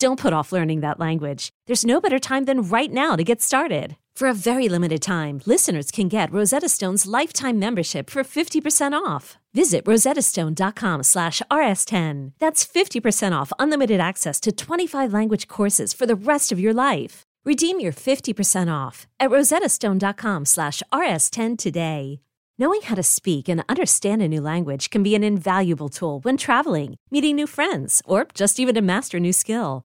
Don't put off learning that language. There's no better time than right now to get started. For a very limited time, listeners can get Rosetta Stone's lifetime membership for 50% off. Visit rosettastone.com slash rs10. That's 50% off unlimited access to 25 language courses for the rest of your life. Redeem your 50% off at rosettastone.com slash rs10 today. Knowing how to speak and understand a new language can be an invaluable tool when traveling, meeting new friends, or just even to master a new skill.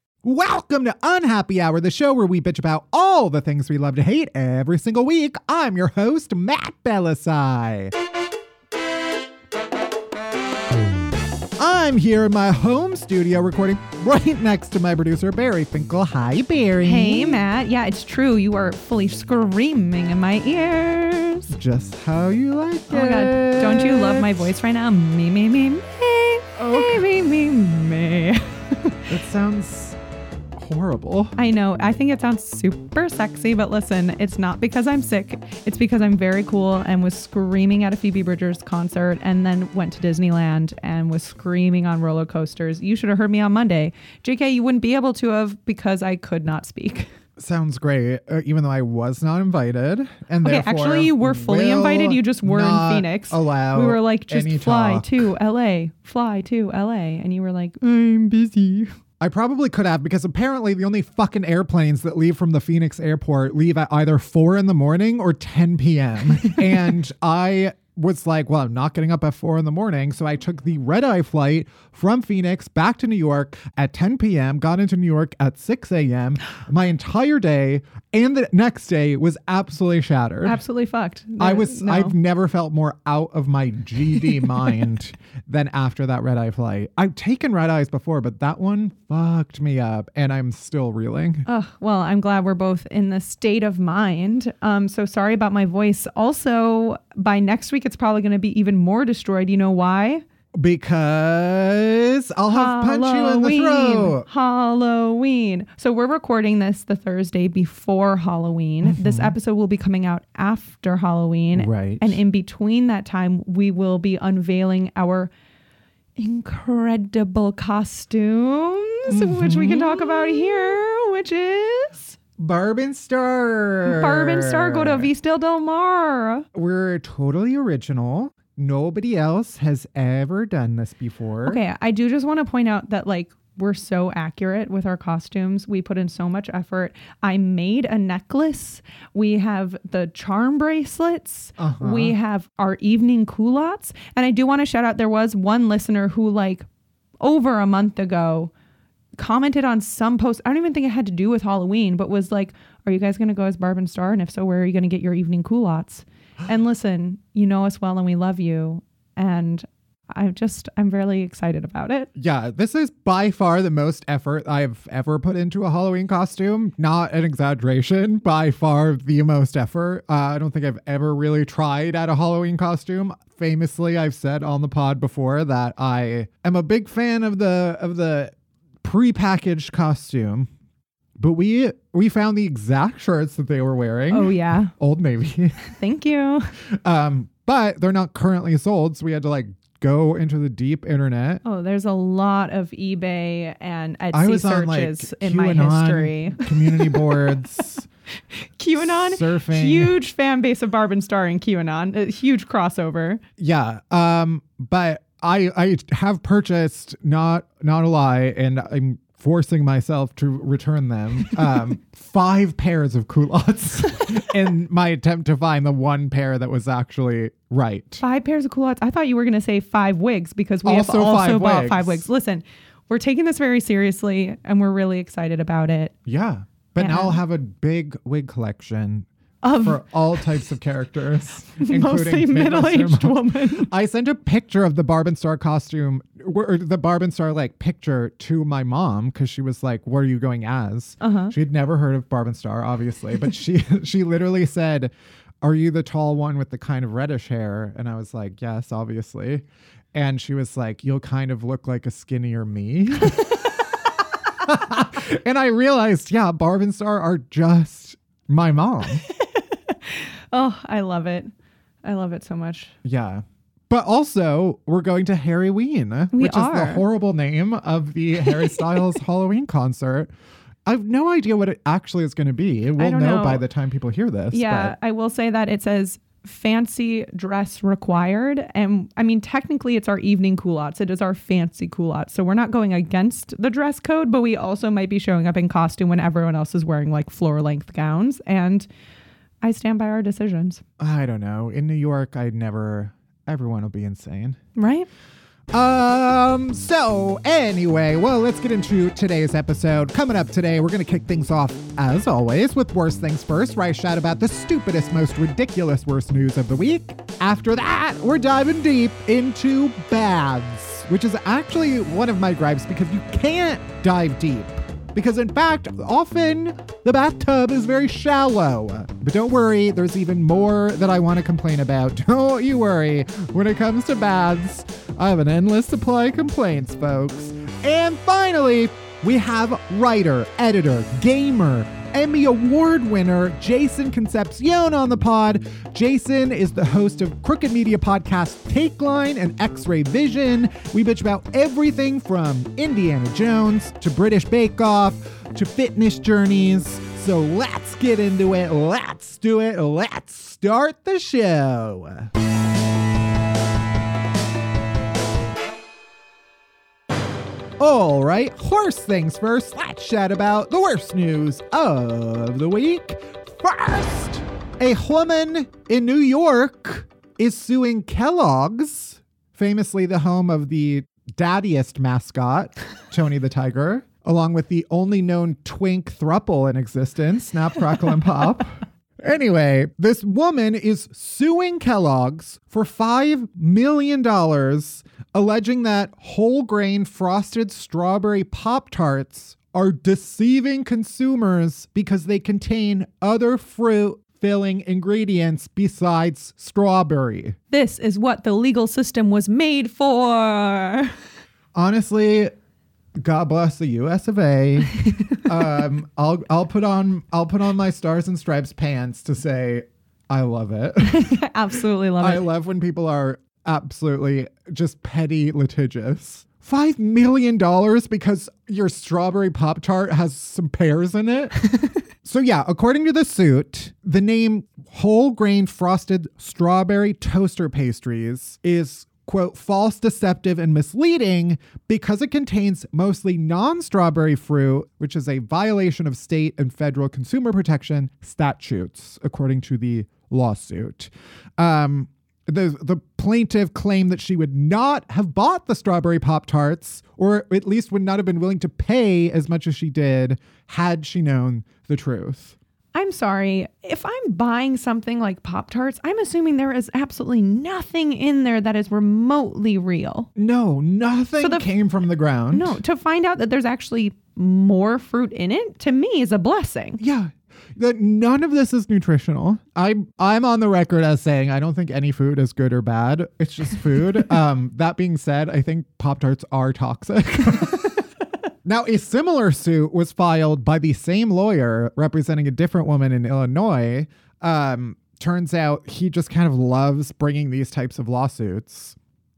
Welcome to Unhappy Hour, the show where we bitch about all the things we love to hate every single week. I'm your host, Matt Bellassai. I'm here in my home studio recording right next to my producer, Barry Finkel. Hi, Barry. Hey, Matt. Yeah, it's true. You are fully screaming in my ears. Just how you like it. Oh my god. Don't you love my voice right now? Me, me, me, me. Okay. Me, me, me, me. It sounds horrible. I know. I think it sounds super sexy, but listen, it's not because I'm sick. It's because I'm very cool and was screaming at a Phoebe Bridgers concert and then went to Disneyland and was screaming on roller coasters. You should have heard me on Monday. JK, you wouldn't be able to have because I could not speak. Sounds great, uh, even though I was not invited. And Okay, actually, you were fully invited. You just were in Phoenix. Allow we were like, just fly talk. to LA, fly to LA. And you were like, I'm busy. I probably could have because apparently the only fucking airplanes that leave from the Phoenix airport leave at either 4 in the morning or 10 p.m. and I was like, well, I'm not getting up at 4 in the morning. So I took the red eye flight from Phoenix back to New York at 10 p.m., got into New York at 6 a.m. My entire day and the next day was absolutely shattered. Absolutely fucked. I was, no. I've never felt more out of my GD mind than after that red eye flight. I've taken red eyes before, but that one fucked me up and I'm still reeling. Oh, well, I'm glad we're both in the state of mind. Um, so sorry about my voice. Also, by next week, it's probably going to be even more destroyed. You know why? Because I'll have punch you in the throat. Halloween. So we're recording this the Thursday before Halloween. This episode will be coming out after Halloween. Mm-hmm. Right. And in between that time, we will be unveiling our incredible costumes, which we can talk about here, which is Barb and Star. Barb and Star go to Vista Del Mar. We're totally original. Nobody else has ever done this before. Okay, I do just want to point out that like we're so accurate with our costumes. We put in so much effort. I made a necklace. We have the charm bracelets. Uh-huh. We have our evening culottes. And I do want to shout out there was one listener who like over a month ago commented on some post. I don't even think it had to do with Halloween, but was like, "Are you guys going to go as Barb and Star? And if so, where are you going to get your evening culottes?" and listen, you know us well, and we love you. And I'm just, I'm really excited about it. Yeah, this is by far the most effort I've ever put into a Halloween costume. Not an exaggeration, by far the most effort. Uh, I don't think I've ever really tried at a Halloween costume. Famously, I've said on the pod before that I am a big fan of the of the prepackaged costume. but we we found the exact shirts that they were wearing. Oh yeah. Old Navy. Thank you. um, but they're not currently sold, so we had to like go into the deep internet. Oh, there's a lot of eBay and I Etsy was on like searches in my QAnon history. community boards, QAnon, surfing. huge fan base of Barb and Star in QAnon, a huge crossover. Yeah. Um, but I I have purchased not not a lie, and I'm forcing myself to return them. Um, five pairs of culottes in my attempt to find the one pair that was actually right. Five pairs of culottes. I thought you were going to say five wigs because we Also have also five bought wigs. five wigs. Listen, we're taking this very seriously and we're really excited about it. Yeah. But now I'll have a big wig collection Of for all types of characters, mostly including middle-aged woman. I sent a picture of the Barb and Star costume, or the Barb and Star like picture to my mom because she was like, "What are you going as?" Uh-huh. She'd never heard of Barb and Star, obviously, but she she literally said, "Are you the tall one with the kind of reddish hair?" And I was like, "Yes, obviously." And she was like, "You'll kind of look like a skinnier me." and I realized, yeah, Barb and Star are just my mom. Oh, I love it. I love it so much. Yeah. But also, we're going to Harryween, We which is the horrible name of the Harry Styles Halloween concert. I have no idea what it actually is going to be. We'll know, know. by the time people hear this. Yeah, I will say that it says fancy dress required. And I mean, technically, it's our evening culottes. It is our fancy culottes. So we're not going against the dress code, but we also might be showing up in costume when everyone else is wearing like floor length gowns. And I stand by our decisions, I don't know. In New York, I never. Everyone will be insane. right? Um, so anyway, well, let's get into today's episode. Coming up today, we're going to kick things off, as always, with Worst Things First, where I shout about the stupidest, most ridiculous worst news of the week. After that, we're diving deep into baths, which is actually one of my gripes because you can't dive deep. Because in fact, often the bathtub is very shallow. But don't worry, there's even more that I want to complain about. Don't you worry. When it comes to baths, I have an endless supply of complaints, folks. And finally, we have writer, editor, gamer, Emmy Award winner Jason Concepcion on the pod. Jason is the host of Crooked Media podcast Takeline and X Ray Vision. We bitch about everything from Indiana Jones to British Bake Off to fitness journeys. So let's get into it. Let's do it. Let's start the show. All right, worst things first. Let's chat about the worst news of the week. First, a woman in New York is suing Kellogg's, famously the home of the daddiest mascot, Tony the Tiger, along with the only known twink thruple in existence, Snap, Crackle, and Pop. Anyway, this woman is suing Kellogg's for $5 million, alleging that whole grain frosted strawberry Pop Tarts are deceiving consumers because they contain other fruit filling ingredients besides strawberry. This is what the legal system was made for. Honestly, God bless the US of A. um, I'll I'll put on I'll put on my stars and stripes pants to say I love it. I absolutely love I it. I love when people are absolutely just petty litigious. Five million dollars because your strawberry Pop Tart has some pears in it. so, yeah, according to the suit, the name whole grain frosted strawberry toaster pastries is quote false, deceptive, and misleading because it contains mostly non strawberry fruit, which is a violation of state and federal consumer protection statutes, according to the lawsuit. Um, the the plaintiff claimed that she would not have bought the strawberry pop tarts or at least would not have been willing to pay as much as she did had she known the truth I'm sorry. If I'm buying something like Pop Tarts, I'm assuming there is absolutely nothing in there that is remotely real. no nothing So the- came from the ground No, to find out that there's actually more fruit in it, to me, is a blessing. yeah that none of this is nutritional i'm i'm on the record as saying i don't think any food is good or bad it's just food um that being said i think pop tarts are toxic Now, a similar suit was filed by the same lawyer representing a different woman in Illinois. Um, turns out he just kind of loves bringing these types of lawsuits.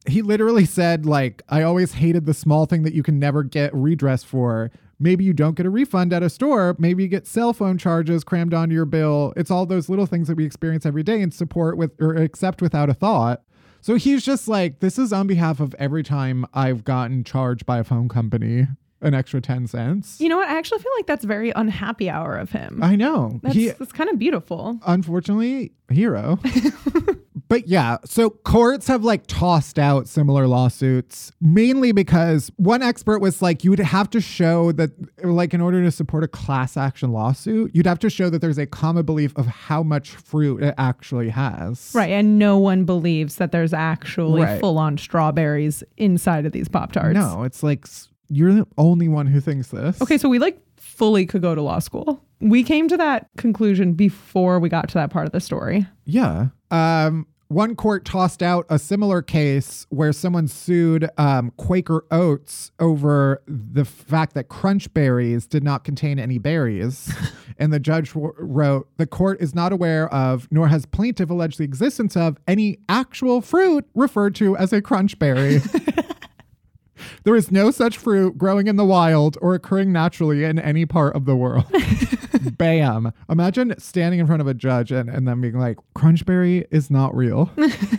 He literally said, like, I always hated the small thing that you can never get redress for. Maybe you don't get a refund at a store. Maybe you get cell phone charges crammed onto your bill. It's all those little things that we experience every day and support with or accept without a thought. So he's just like, this is on behalf of every time I've gotten charged by a phone company an extra 10 cents. You know what? I actually feel like that's very unhappy hour of him. I know. that's, he, that's kind of beautiful. unfortunately, hero. but yeah, so courts have like tossed out similar lawsuits mainly because one expert was like, you would have to show that, like, in order to support a class action lawsuit, you'd have to show that there's a common belief of how much fruit it actually has. Right. And no one believes that there's actually Right. full on strawberries inside of these Pop Tarts. No, it's like you're the only one who thinks this. Okay, so we like fully could go to law school. We came to that conclusion before we got to that part of the story. Yeah. Um, one court tossed out a similar case where someone sued um, Quaker Oats over the fact that crunch berries did not contain any berries. and the judge w- wrote The court is not aware of, nor has plaintiff alleged the existence of, any actual fruit referred to as a crunch berry. There is no such fruit growing in the wild or occurring naturally in any part of the world. Bam. Imagine standing in front of a judge and, and then being like, Crunchberry is not real.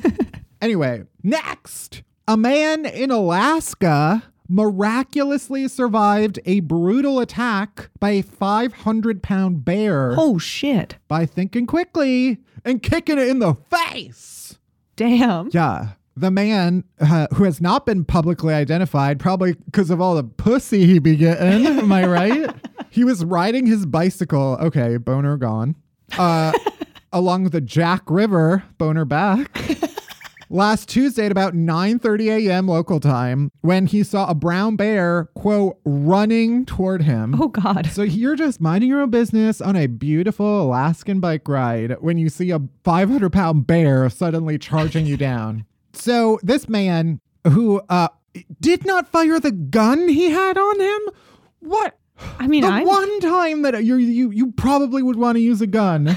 anyway, next. A man in Alaska miraculously survived a brutal attack by a 500 pound bear Oh shit. by thinking quickly and kicking it in the face. Damn. Yeah. The man uh, who has not been publicly identified, probably because of all the pussy he be getting, am I right? He was riding his bicycle. Okay, boner gone. Uh, along the Jack River, boner back. Last Tuesday at about 9:30 a.m. local time, when he saw a brown bear, quote, running toward him. Oh god. So you're just minding your own business on a beautiful Alaskan bike ride when you see a 500 pound bear suddenly charging you down. So this man who uh, did not fire the gun he had on him, what? I mean, the I one time that you you you probably would want to use a gun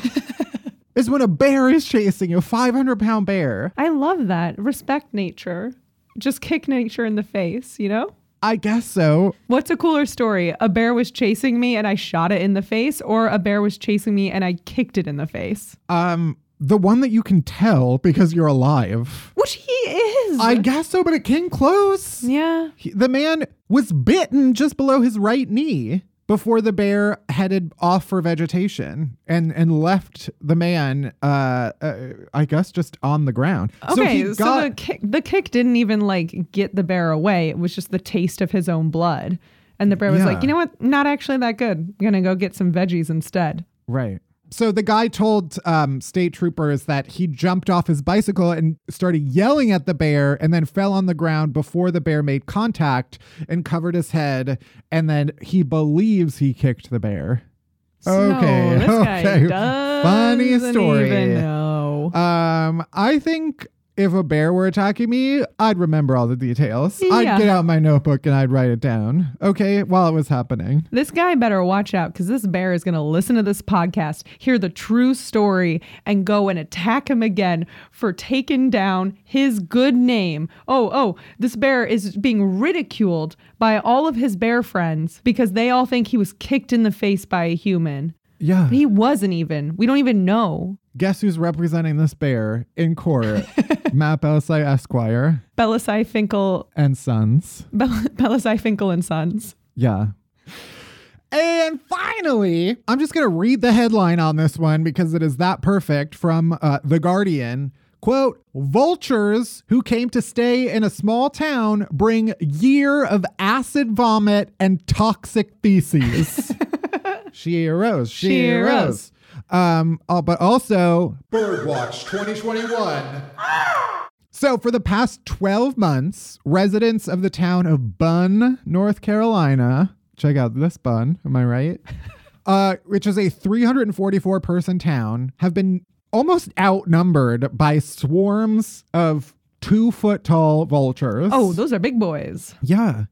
is when a bear is chasing you, a 500 pound bear. I love that. Respect nature. Just kick nature in the face, you know? I guess so. What's a cooler story? A bear was chasing me and I shot it in the face, or a bear was chasing me and I kicked it in the face? Um, the one that you can tell because you're alive. Which he is. I guess so, but it came close. yeah. He- the man was bitten just below his right knee before the bear headed off for vegetation and and left the man uh, uh i guess just on the ground Okay, so so, he got the kick the kick didn't even like get the bear away. It was just the taste of his own blood. And the bear was Yeah. like, you know what? Not actually that good. I'm gonna go get some veggies instead. right so the guy told um, state troopers that he jumped off his bicycle and started yelling at the bear and then fell on the ground before the bear made contact and covered his head and then he believes he kicked the bear Okay, this guy okay. Funny story. Even know. Um, I think if a bear were attacking me, I'd remember all the details. I'd get out my notebook and I'd write it down. Okay, while it was happening. This guy better watch out because this bear is going to listen to this podcast, hear the true story, and go and attack him again for taking down his good name. Oh, oh, this bear is being ridiculed by all of his bear friends because they all think he was kicked in the face by a human. Yeah. He wasn't even. We don't even know. Guess who's representing this bear in court? Matt Bellassai Esquire Bellassai Finkel, and Sons. Bel- Bellassai Finkel and Sons. Yeah. And finally, I'm just going to read the headline on this one because it is that perfect from uh, The Guardian. Quote, vultures who came to stay in a small town bring year of acid vomit and toxic feces. she arose. She, She arose. arose. Um, uh, but also Birdwatch 2021. So, for the past 12 months, residents of the town of Bunn, North Carolina, check out this Bunn, am I right? uh, which is a 344 person town, have been almost outnumbered by swarms of two foot tall vultures. Oh, those are big boys. Yeah.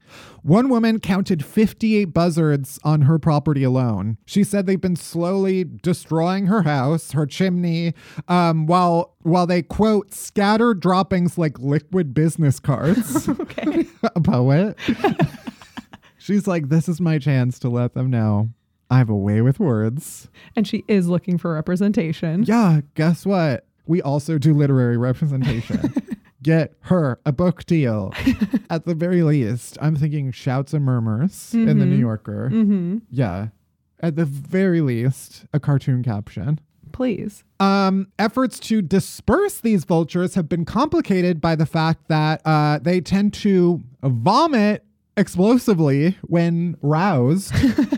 One woman counted 58 buzzards on her property alone. She said they've been slowly destroying her house, her chimney, um, while while they quote scatter droppings like liquid business cards. Okay. a poet. She's like, this is my chance to let them know I have a way with words. and she is looking for representation. Yeah, guess what? We also do literary representation. Get her a book deal. At the very least, I'm thinking shouts and murmurs in the New Yorker. Mm-hmm. Yeah. At the very least, a cartoon caption. Please. Um, efforts to disperse these vultures have been complicated by the fact that uh, they tend to vomit explosively when roused.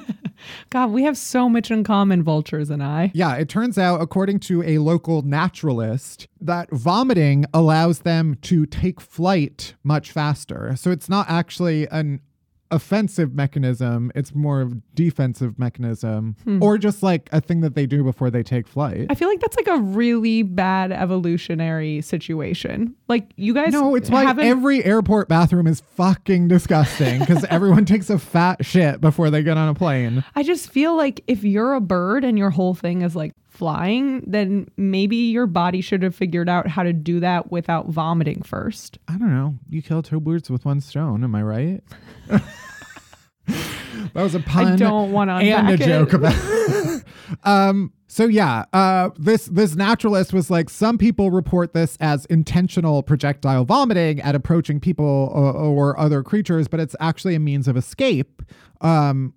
God, we have so much in common, vultures and I. Yeah, it turns out, according to a local naturalist, that vomiting allows them to take flight much faster. So it's not actually an offensive mechanism, it's more of defensive mechanism hmm. or just like a thing that they do before they take flight. I feel like that's like a really bad evolutionary situation. Like you guys No, it's why haven't every airport bathroom is fucking disgusting because everyone takes a fat shit before they get on a plane. I just feel like if you're a bird and your whole thing is like flying, then maybe your body should have figured out how to do that without vomiting first. I don't know. You kill two birds with one stone. Am I right? that was a pun. I don't want to and a joke it. about. um. So yeah, uh, this this naturalist was like, some people report this as intentional projectile vomiting at approaching people or, or other creatures, but it's actually a means of escape. Um,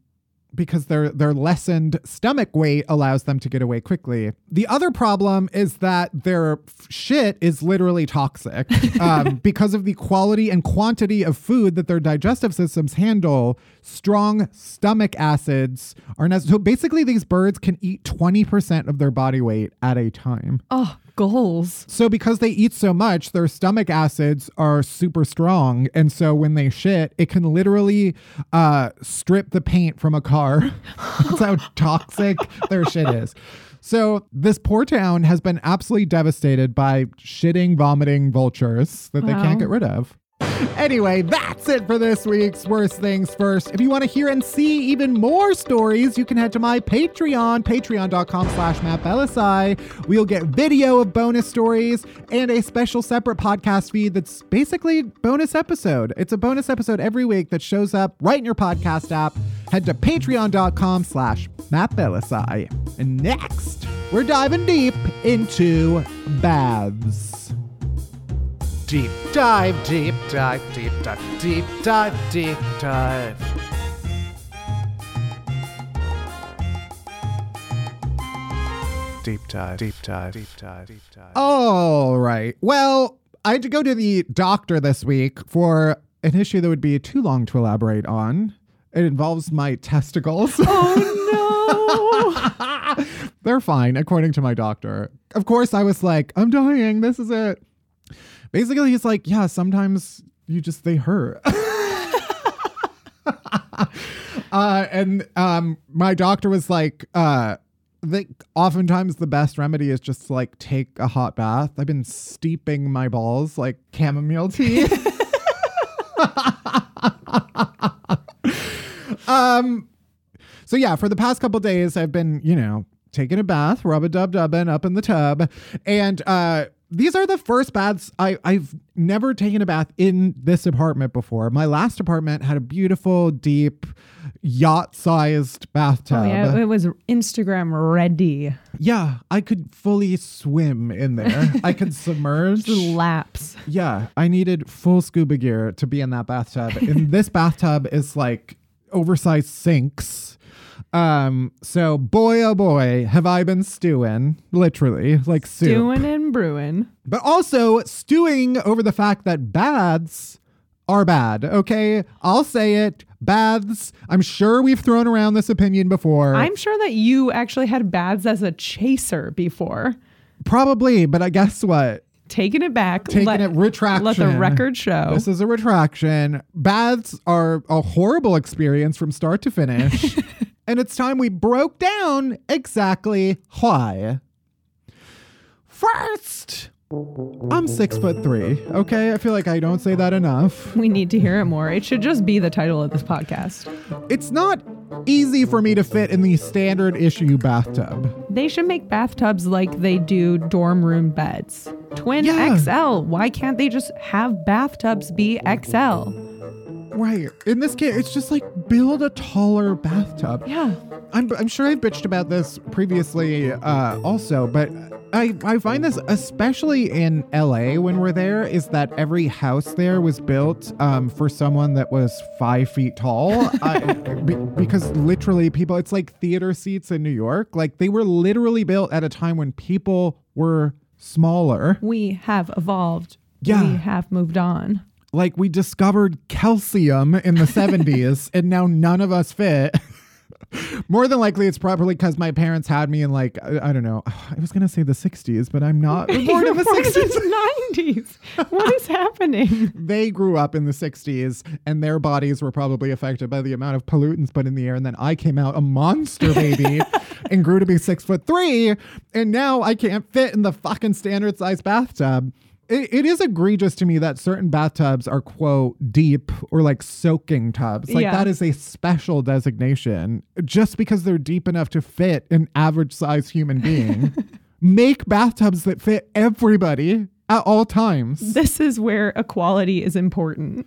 because their their lessened stomach weight allows them to get away quickly. The other problem is that their shit is literally toxic um, because of the quality and quantity of food that their digestive systems handle. Strong stomach acids are necessary. So basically, these birds can eat twenty percent of their body weight at a time. Oh, goals. So because they eat so much, their stomach acids are super strong, and so when they shit, it can literally uh, strip the paint from a car. That's how toxic their shit is. So this poor town has been absolutely devastated by shitting, vomiting vultures that they can't get rid of. Anyway, that's it for this week's Worst Things First. If you want to hear and see even more stories, you can head to my Patreon, patreon.com slash Matt Bellassai. We'll get video of bonus stories and a special separate podcast feed that's basically a bonus episode. It's a bonus episode every week that shows up right in your podcast app. Head to patreon.com slash Matt Bellassai. And next, we're diving deep into baths. Deep dive, deep dive, deep dive, deep dive, deep dive. Deep dive, deep dive, deep dive, deep dive. All right. Well, I had to go to the doctor this week for an issue that would be too long to elaborate on. It involves my testicles. Oh no. They're fine, according to my doctor. Of course, I was like, I'm dying. This is it. Basically, he's like, yeah, sometimes you just, they hurt. uh, and um, my doctor was like, uh, the, oftentimes the best remedy is just to, like take a hot bath. I've been steeping my balls like chamomile tea. um, so yeah, for the past couple days, I've been, you know, taking a bath, rub a dub dubbing up in the tub, and uh, these are the first baths I, I've never taken a bath in this apartment before. My last apartment had a beautiful, deep, yacht-sized bathtub. Oh, yeah, it was Instagram ready. Yeah, I could fully swim in there. I could submerge. Laps. Yeah, I needed full scuba gear to be in that bathtub. and this bathtub is like oversized sinks. Um, so boy oh boy, have I been stewing, literally, like soup. Doing and brewing. But also stewing over the fact that baths are bad. Okay, I'll say it. Baths. I'm sure we've thrown around this opinion before. I'm sure that you actually had baths as a chaser before. Probably, but I guess what? Taking it back. Taking let, it retraction. Let the record show. This is a retraction. Baths are a horrible experience from start to finish. and it's time we broke down exactly why. First, I'm six foot three. Okay, I feel like I don't say that enough. We need to hear it more. It should just be the title of this podcast. It's not easy for me to fit in the standard issue bathtub. They should make bathtubs like they do dorm room beds. Twin Yeah. XL. Why can't they just have bathtubs be XL? Right. In this case, it's just like build a taller bathtub. Yeah. I'm, I'm sure I've bitched about this previously uh, also, but I, I find this especially in LA when we're there is that every house there was built um, for someone that was five feet tall. I, be- because literally people, it's like theater seats in New York. Like they were literally built at a time when people were smaller. We have evolved. Yeah. We have moved on. Like we discovered calcium in the 70s and now none of us fit. More than likely, it's probably because my parents had me in like I, I don't know. I was gonna say the '60s, but I'm not born in the You're born in '60s. the 90s. What is happening? They grew up in the '60s, and their bodies were probably affected by the amount of pollutants put in the air. And then I came out a monster baby and grew to be six foot three, and now I can't fit in the fucking standard size bathtub. It, it is egregious to me that certain bathtubs are quote deep or like soaking tubs. Like Yeah. that is a special designation just because they're deep enough to fit an average sized human being. Make bathtubs that fit everybody at all times. This is where equality is important.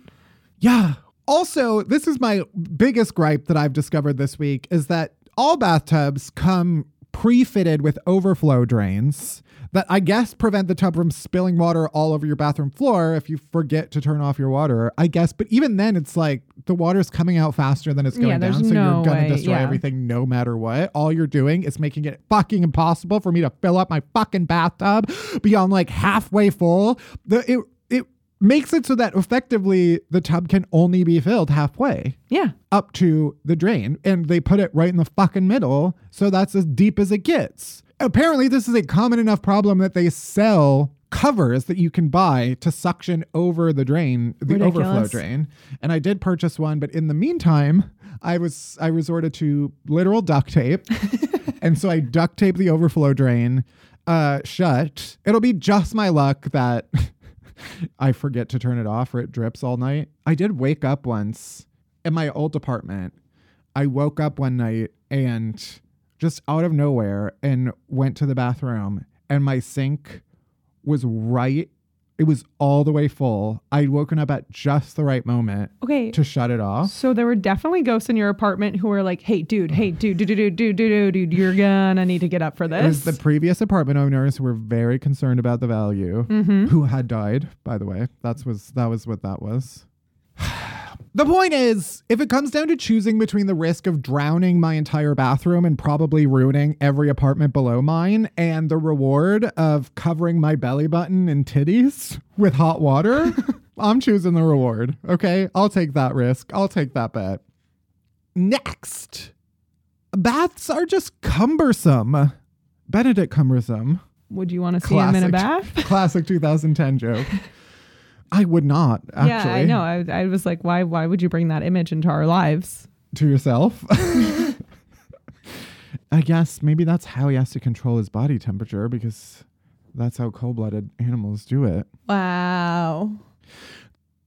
Yeah. Also, this is my biggest gripe that I've discovered this week is that all bathtubs come pre-fitted with overflow drains that I guess prevent the tub from spilling water all over your bathroom floor if you forget to turn off your water. I guess, but even then it's like the water's coming out faster than it's going Yeah, down, so no you're gonna way, destroy yeah. everything no matter what. All you're doing is making it fucking impossible for me to fill up my fucking bathtub beyond like halfway full. The it makes it so that effectively the tub can only be filled halfway Yeah. up to the drain and they put it right in the fucking middle so that's as deep as it gets. Apparently this is a common enough problem that they sell covers that you can buy to suction over the drain the overflow drain. And i did purchase one but in the meantime i was i resorted to literal duct tape. And so i duct tape the overflow drain uh shut. It'll be just my luck that I forget to turn it off or it drips all night. I did wake up once in my old apartment. I woke up one night and just out of nowhere and went to the bathroom and my sink was right. It was all the way full. I'd woken up at just the right moment Okay. to shut it off. So there were definitely ghosts in your apartment who were like, "Hey, dude, hey, dude, dude, dude, dude, dude, dude, dude, you're gonna need to get up for It was this." the previous apartment owners who were very concerned about the value, mm-hmm. who had died, by the way. That's was that was what that was. The point is, if it comes down to choosing between the risk of drowning my entire bathroom and probably ruining every apartment below mine and the reward of covering my belly button and titties with hot water, I'm choosing the reward. Okay? I'll take that risk. I'll take that bet. Next. Baths are just cumbersome. Benedict cumbersome. Would you want to see him in a bath? Classic 2010 joke. I would not actually. Yeah, I know. I, I was like, why? Why would you bring that image into our lives? To yourself. I guess maybe that's how he has to control his body temperature because that's how cold-blooded animals do it. Wow.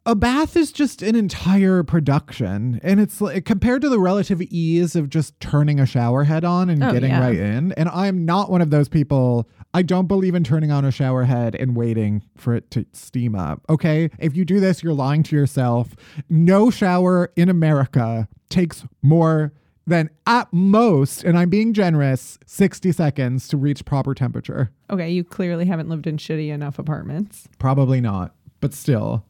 A bath is just an entire production and it's like compared to the relative ease of just turning a shower head on and Oh, getting yeah. right in and i'm not one of those people i don't believe in turning on a shower head and waiting for it to steam up okay if you do this you're lying to yourself no shower in america takes more than at most and i'm being generous 60 seconds to reach proper temperature Okay, you clearly haven't lived in shitty enough apartments. probably not but still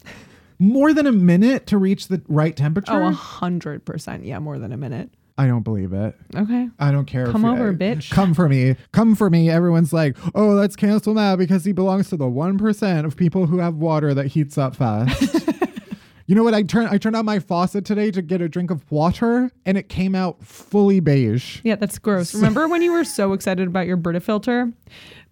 more than a minute to reach the right temperature Oh, a hundred percent. Yeah, more than a minute. I don't believe it. Okay. I don't care. Come over, I- bitch. Come for me. Come for me. Everyone's like, oh, let's cancel now because he belongs to the one percent of people who have water that heats up fast. you know what? I turned I turned on my faucet today to get a drink of water, and it came out fully beige. Yeah, that's gross. Remember when you were so excited about your Brita filter?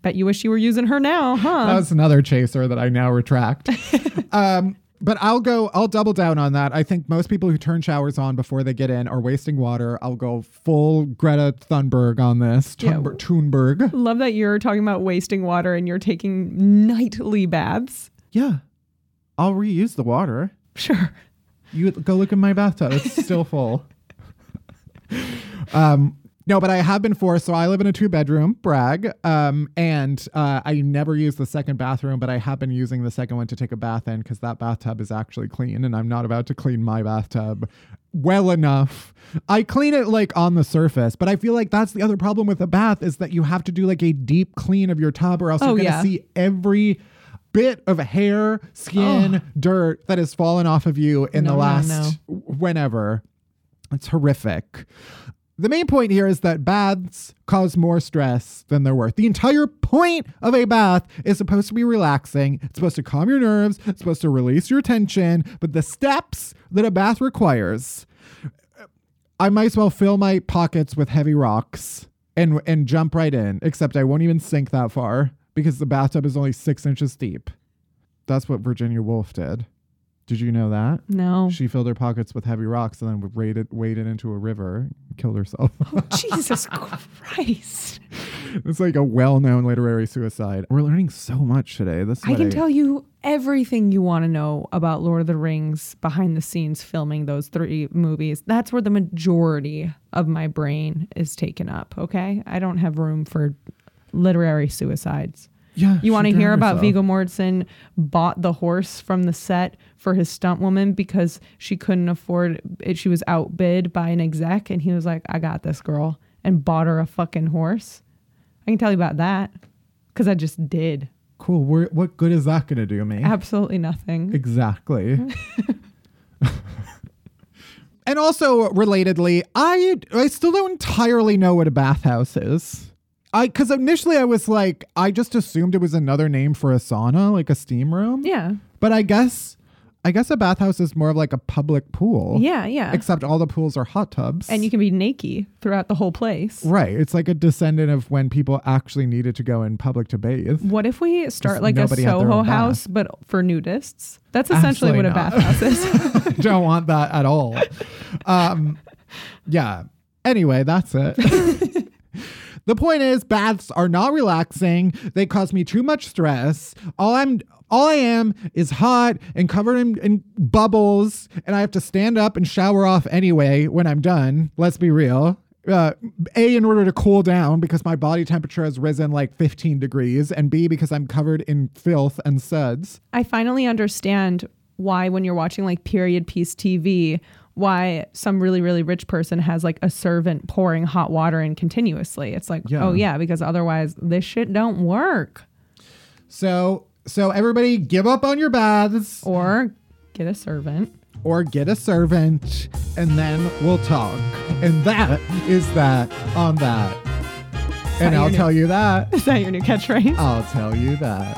Bet you wish you were using her now, huh? That was another chaser that I now retract. um, But I'll go, I'll double down on that. I think most people who turn showers on before they get in are wasting water. I'll go full Greta Thunberg on this. Yeah. Thunberg, Thunberg. Love that you're talking about wasting water and you're taking nightly baths. Yeah. I'll reuse the water. Sure. You go look in my bathtub. It's still full. um, no, but I have been forced. So I live in a two bedroom, brag. Um, and uh, I never use the second bathroom, but I have been using the second one to take a bath in because that bathtub is actually clean, and I'm not about to clean my bathtub well enough. I clean it like on the surface, but I feel like that's the other problem with a bath is that you have to do like a deep clean of your tub, or else Oh, you're gonna yeah. see every bit of hair, skin, dirt that has fallen off of you in No, the no, last no. whenever. It's horrific. The main point here is that baths cause more stress than they're worth. The entire point of a bath is supposed to be relaxing. It's supposed to calm your nerves. It's supposed to release your tension. But the steps that a bath requires, I might as well fill my pockets with heavy rocks and and jump right in. Except I won't even sink that far because the bathtub is only six inches deep. That's what Virginia Woolf did. Did you know that? No. She filled her pockets with heavy rocks and then waded, waded into a river, and killed herself. Oh, Jesus Christ. it's like a well-known literary suicide. We're learning so much today. This I can tell you everything you want to know about Lord of the Rings behind the scenes filming those three movies. That's where the majority of my brain is taken up, okay? I don't have room for literary suicides. Yeah, You want to hear drowned about herself. Viggo Mortensen bought the horse from the set for his stunt woman because she couldn't afford it. She was outbid by an exec, and he was like, I got this girl, and bought her a fucking horse. I can tell you about that because I just did. Cool. Where, what good is that going to do me? Absolutely nothing. Exactly. and also, relatedly, I I still don't entirely know what a bathhouse is. I because initially I was like, I just assumed it was another name for a sauna, like a steam room. Yeah. But I guess I guess a bathhouse is more of like a public pool. Yeah, yeah. Except all the pools are hot tubs. and you can be naked throughout the whole place. Right. It's like a descendant of when people actually needed to go in public to bathe. What if we start like a nobody had their Soho bath. house, but for nudists? That's essentially what a bathhouse is. don't want that at all. Um, yeah. Anyway, that's it. the point is, baths are not relaxing. They cause me too much stress. All I'm, all I am, is hot and covered in, in bubbles, and I have to stand up and shower off anyway when I'm done. Let's be real. Uh, a in order to cool down because my body temperature has risen like 15 degrees and b because i'm covered in filth and suds I finally understand why when you're watching like period piece TV, why some really really rich person has like a servant pouring hot water in continuously. It's like, oh, Yeah. oh yeah, because otherwise this shit don't work. so so everybody give up on your baths Or get a servant. or get a servant and then we'll talk. And that is that on that. And your I'll new- tell you that. Is that your new catchphrase? I'll tell you that.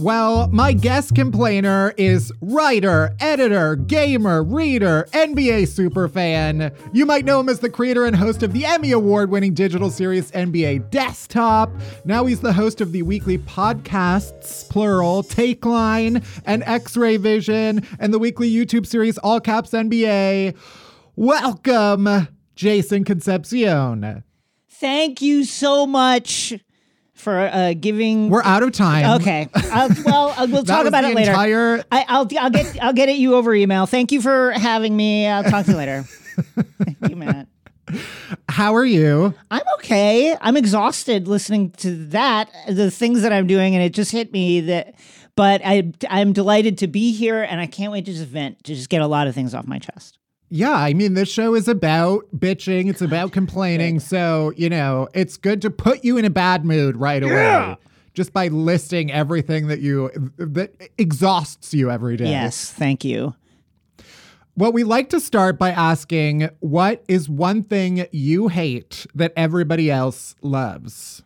Well, my guest complainer is writer, editor, gamer, reader, NBA superfan. You might know him as the creator and host of the Emmy Award winning digital series NBA Desktop. Now he's the host of the weekly podcasts, plural, Takeline and X Ray Vision, and the weekly YouTube series All Caps NBA. Welcome, Jason Concepcion. Thank you so much for uh, giving. We're out of time. Okay. I'll, well, uh, we'll talk about it later. entire- I, I'll I'll get I'll get at you over email. Thank you for having me. I'll talk to you later. Thank you, Matt. How are you? I'm okay. I'm exhausted listening to that, the things that I'm doing, and it just hit me that. But I I'm delighted to be here, and I can't wait to just vent, to just get a lot of things off my chest. Yeah, I mean, this show is about bitching. It's about complaining. So, you know, it's good to put you in a bad mood right away. Just by listing everything that you that exhausts you every day. Yes, thank you. Well, we like to start by asking what is one thing you hate that everybody else loves?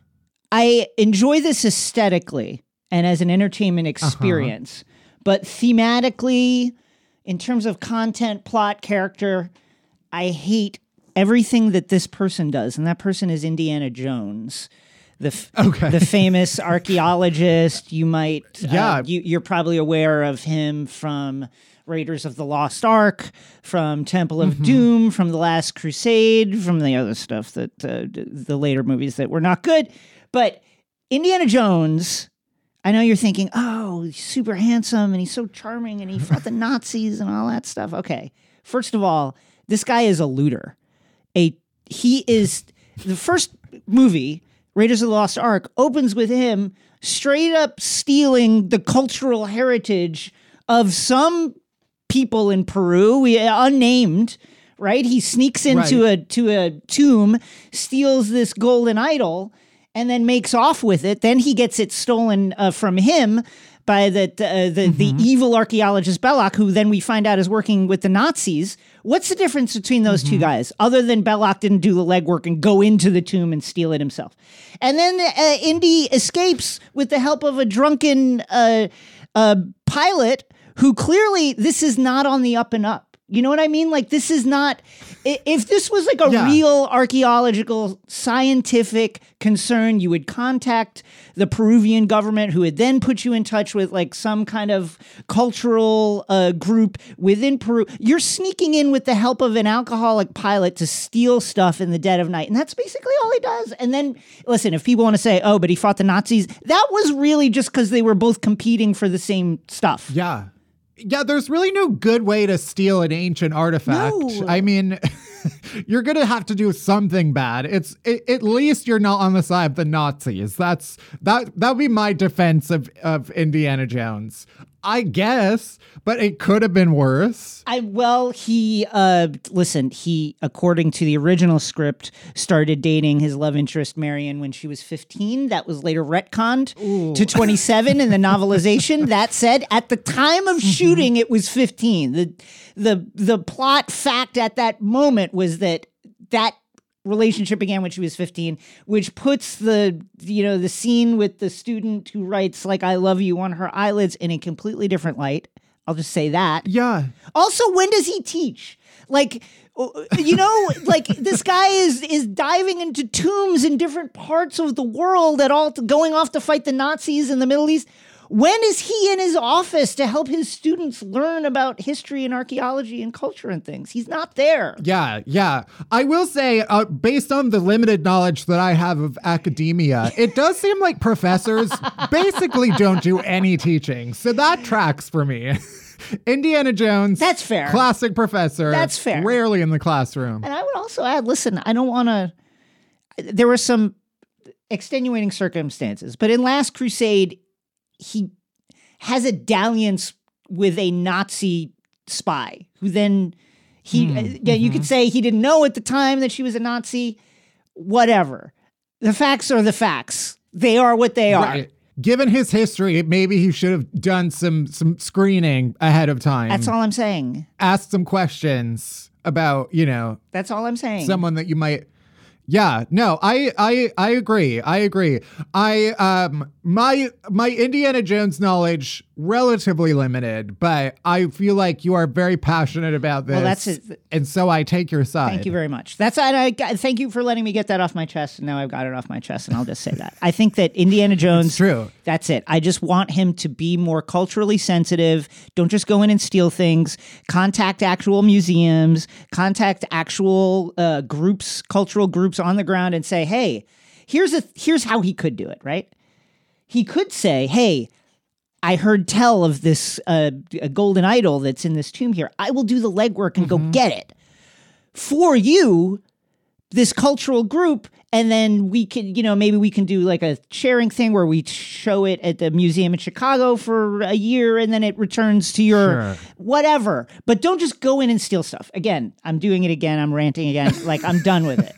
I enjoy this aesthetically and as an entertainment uh-huh. experience, but thematically, in terms of content, plot, character, I hate everything that this person does, and that person is Indiana Jones. The, f- Okay. the famous archaeologist. You might, uh, Yeah. you, you're probably aware of him from Raiders of the Lost Ark, from Temple of Doom, from The Last Crusade, from the other stuff that uh, the later movies that were not good. But Indiana Jones, I know you're thinking, oh, he's super handsome and he's so charming and he fought the Nazis and all that stuff. Okay. First of all, this guy is a looter. A he is the first movie, Raiders of the Lost Ark, opens with him straight up stealing the cultural heritage of some people in Peru, we uh, unnamed, right? He sneaks into a to a tomb, steals this golden idol, and then makes off with it. Then he gets it stolen uh, from him by the uh, the, the evil archaeologist Belloq, who then we find out is working with the Nazis. What's the difference between those two guys, other than Belloq didn't do the legwork and go into the tomb and steal it himself? And then uh, Indy escapes with the help of a drunken uh, uh, pilot who clearly this is not on the up and up. You know what I mean? Like this is not. If this was like a Yeah. real archaeological scientific concern, you would contact the Peruvian government, who would then put you in touch with like some kind of cultural uh, group within Peru. You're sneaking in with the help of an alcoholic pilot to steal stuff in the dead of night, and that's basically all he does. And then, listen, if people want to say, "Oh, but he fought the Nazis," that was really just because they were both competing for the same stuff. Yeah. Yeah, there's really no good way to steal an ancient artifact. No. I mean, you're going to have to do something bad. It's it, at least you're not on the side of the Nazis. That's that that would be my defense of of Indiana Jones. I guess, but it could have been worse. I well, he uh listen, he according to the original script started dating his love interest Marion when she was 15. That was later retconned to 27 in the novelization. That said, at the time of shooting it was 15. The the the plot fact at that moment was that that relationship began when she was 15 which puts the you know the scene with the student who writes like i love you on her eyelids in a completely different light i'll just say that Yeah. also, when does he teach? Like, uh, you know, like this guy is is diving into tombs in different parts of the world at all, going off to fight the Nazis in the Middle East. When is he in his office to help his students learn about history and archaeology and culture and things? He's not there. Yeah, yeah. I will say, uh, based on the limited knowledge that I have of academia, it does seem like professors basically don't do any teaching. So that tracks for me. Indiana Jones. That's fair. Classic professor. That's fair. Rarely in the classroom. And I would also add listen, I don't want to. There were some extenuating circumstances, but in Last Crusade, he has a dalliance with a Nazi spy who then he Hmm, uh, yeah you mm-hmm. could say he didn't know at the time that she was a Nazi. Whatever. The facts are the facts. They are what they are. Right. Given his history, maybe he should have done some some screening ahead of time. that's all I'm saying. Asked some questions about, you know, that's all I'm saying. someone that you might yeah no i i i agree i agree. I um my my indiana jones knowledge relatively limited but i feel like you are very passionate about this Well, that's it. and so i take your side Thank you very much. That's and I thank you for letting me get that off my chest. And now I've got it off my chest, and I'll just say that I think that Indiana Jones. It's true. That's it. I just want him to be more culturally sensitive. Don't just go in and steal things. Contact actual museums. Contact actual uh, groups, cultural groups on the ground, and say, "Hey, here's a here's how he could do it." Right? He could say, "Hey." I heard tell of this uh, a golden idol that's in this tomb here. I will do the legwork and go get it for you, this cultural group, and then we can, you know, maybe we can do like a sharing thing where we show it at the museum in Chicago for a year and then it returns to your Sure. whatever. But don't just go in and steal stuff. Again, I'm doing it again. I'm ranting again. like I'm done with it.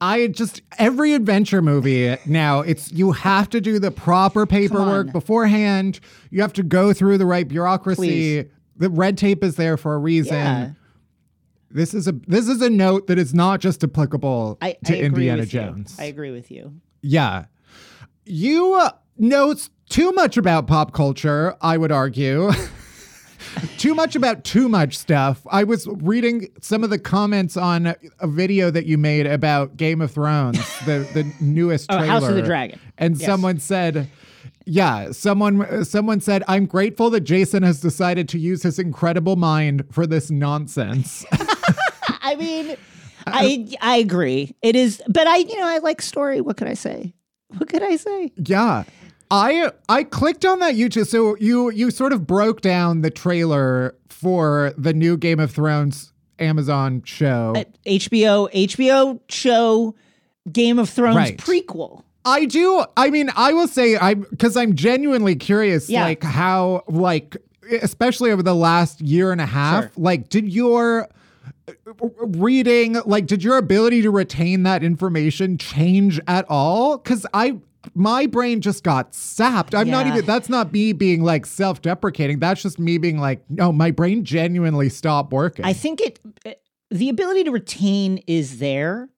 i just every adventure movie now it's you have to do the proper paperwork beforehand you have to go through the right bureaucracy Please. the red tape is there for a reason Yeah. This is a this is a note that is not just applicable I, to I Indiana with you. Jones. I agree with you. yeah, you uh, know too much about pop culture. I would argue. too much about too much stuff. I was reading some of the comments on a video that you made about Game of Thrones, the the newest Oh, trailer. House of the Dragon. And Yes. someone said, yeah, someone uh, someone said, "I'm grateful that Jason has decided to use his incredible mind for this nonsense." I mean, I I agree. It is, but I you know I like story. What could I say? What could I say? Yeah. I I clicked on that YouTube. So you you sort of broke down the trailer for the new Game of Thrones Amazon show. HBO HBO show Game of Thrones Right. prequel. I do. I mean, I will say I because I'm genuinely curious, Yeah. like how like especially over the last year and a half, Sure. like did your uh, reading like did your ability to retain that information change at all because i my brain just got sapped i'm not even that's not me being like self-deprecating that's just me being like no my brain genuinely stopped working I think it the ability to retain is there.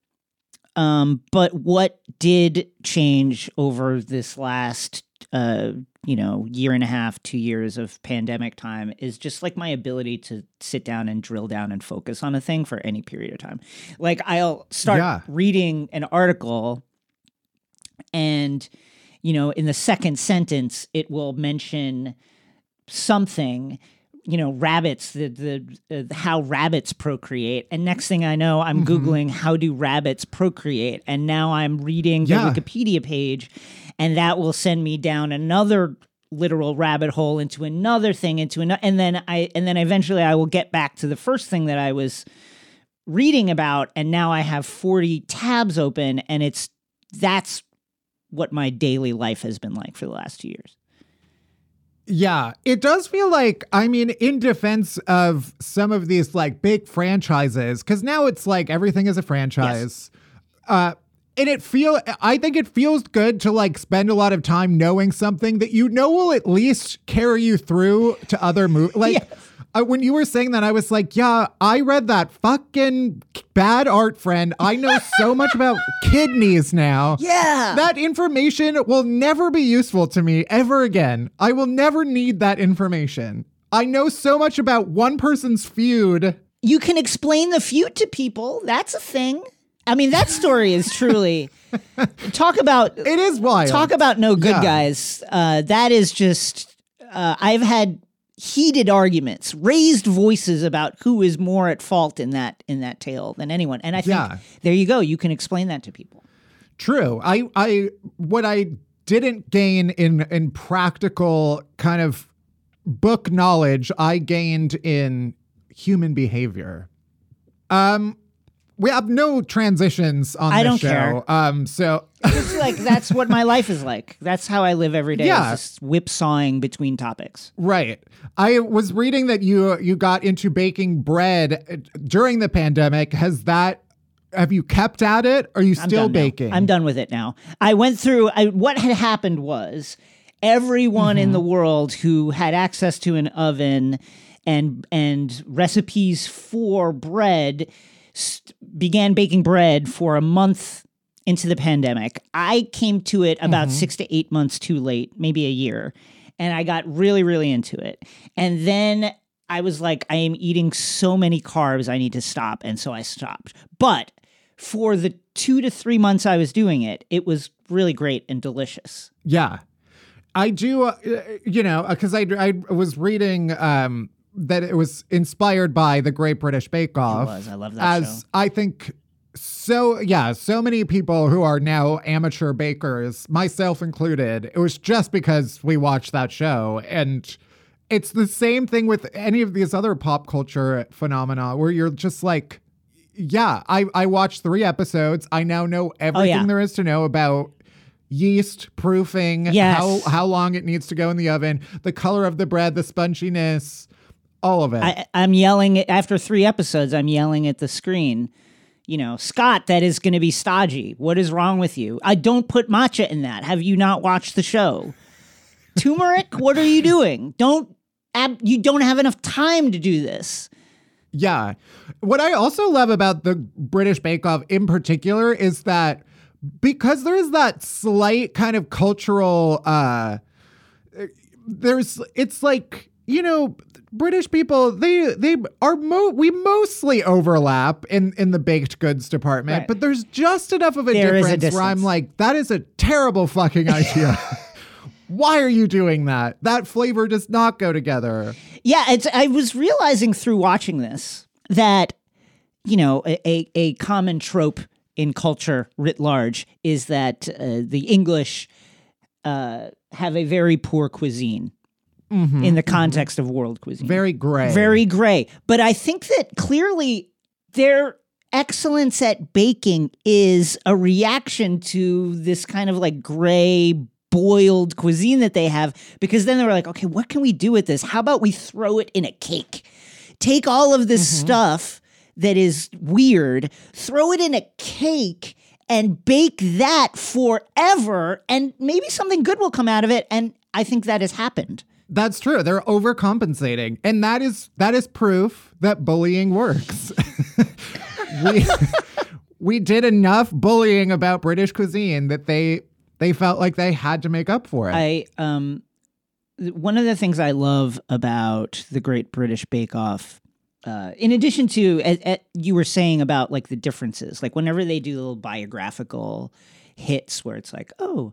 Um, but what did change over this last uh, you know, year and a half, two years of pandemic time is just like my ability to sit down and drill down and focus on a thing for any period of time. Like I'll start Yeah. reading an article and you know, in the second sentence it will mention something you know rabbits the the uh, how rabbits procreate and next thing i know i'm Mm-hmm. googling how do rabbits procreate and now i'm reading the Yeah. wikipedia page and that will send me down another literal rabbit hole into another thing into another and then i and then eventually i will get back to the first thing that i was reading about and now i have 40 tabs open and it's that's what my daily life has been like for the last two years Yeah, it does feel like, I mean, in defense of some of these like big franchises, because now it's like everything is a franchise. Uh, and it feel, I think it feels good to like spend a lot of time knowing something that you know will at least carry you through to other movies. Like uh, when you were saying that, I was like, yeah, I read that fucking bad art friend. I know so much about kidneys now. Yeah. That information will never be useful to me ever again. I will never need that information. I know so much about one person's feud. you can explain the feud to people. That's a thing. I mean, that story is truly talk about It is wild. talk about no good Yeah. guys. Uh, that is just. Uh, I've had heated arguments, raised voices about who is more at fault in that in that tale than anyone. And I think Yeah. there you go. You can explain that to people. True. I I what I didn't gain in in practical kind of book knowledge, I gained in human behavior. Um we have no transitions on I this don't show. care. Um so It's like that's what my life is like. That's how I live every day. Yeah. just whipsawing between topics. Right. I was reading that you you got into baking bread uh, during the pandemic. Has that have you kept at it? Or are you I'm still done now. baking? I'm done with it now. I went through. I, what had happened was everyone in Mm-hmm. the world who had access to an oven and and recipes for bread st- began baking bread for a month into the pandemic. I came to it about Mm-hmm. six to eight months too late, maybe a year, and I got really, really into it. And then I was like, I am eating so many carbs, I need to stop, and so I stopped. But for the two to three months I was doing it, it was really great and delicious. Yeah. I do, uh, you know, because I, I was reading um, that it was inspired by the Great British Bake Off. It was. I love that As show. I think so, yeah, so many people who are now amateur bakers, myself included, it was just because we watched that show. And it's the same thing with any of these other pop culture phenomena where you're just like, yeah, I, I watched three episodes. I now know everything Oh, yeah. there is to know about yeast proofing, Yes. how how long it needs to go in the oven, the color of the bread, the sponginess, all of it. I, I'm yelling after three episodes. I'm yelling at the screen. You know, Scott, that is going to be stodgy. What is wrong with you? I don't put matcha in that. Have you not watched the show? Turmeric, what are you doing? Don't ab- you don't have enough time to do this. Yeah. What I also love about the British Bake Off in particular is that because there is that slight kind of cultural uh there's it's like, you know, British people they they are mo we mostly overlap in in the baked goods department, Right. but there's just enough of a There is a difference where I'm like that is a terrible fucking idea. Why are you doing that? That flavor does not go together. Yeah, it's. I was realizing through watching this that you know a a, a common trope in culture writ large is that uh, the English uh, have a very poor cuisine Mm-hmm. in the mm-hmm. context of world cuisine. Very gray. very gray. But I think that clearly their excellence at baking is a reaction to this kind of like gray boiled cuisine that they have because then they were like okay what can we do with this? How about we throw it in a cake? Take all of this mm-hmm. stuff that is weird throw it in a cake and bake that forever and maybe something good will come out of it. And i think that has happened That's true. They're overcompensating. And that is that is proof that bullying works. we we did enough bullying about British cuisine that they they felt like they had to make up for it. I um one of the things I love about the Great British Bake Off, uh, in addition to a, a- you were saying about like the differences, like whenever they do little biographical hits where it's like, oh,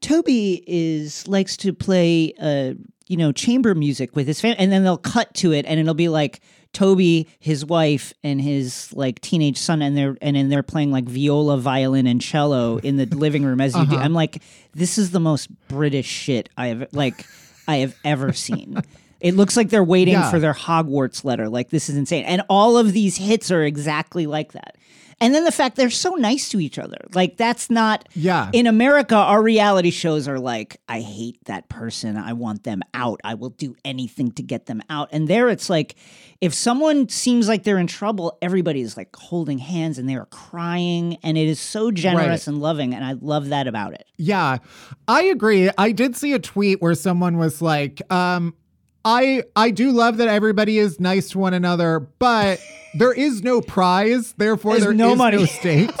Toby is likes to play uh you know chamber music with his family, and then they'll cut to it, and it'll be like. Toby, his wife, and his like teenage son, and they're and then they're playing like viola, violin, and cello in the living room as you do. Uh-huh. I'm like, this is the most British shit I have like I have ever seen. It looks like they're waiting Yeah. for their Hogwarts letter. Like this is insane. And all of these hits are exactly like that. And then the fact they're so nice to each other. Like that's not Yeah. In America, our reality shows are like, I hate that person. I want them out. I will do anything to get them out. And there it's like if someone seems like they're in trouble, everybody is like holding hands and they are crying and it is so generous Right. and loving and I love that about it. Yeah, I agree. I did see a tweet where someone was like, um, I I do love that everybody is nice to one another, but there is no prize, therefore There's there no is money." no stakes.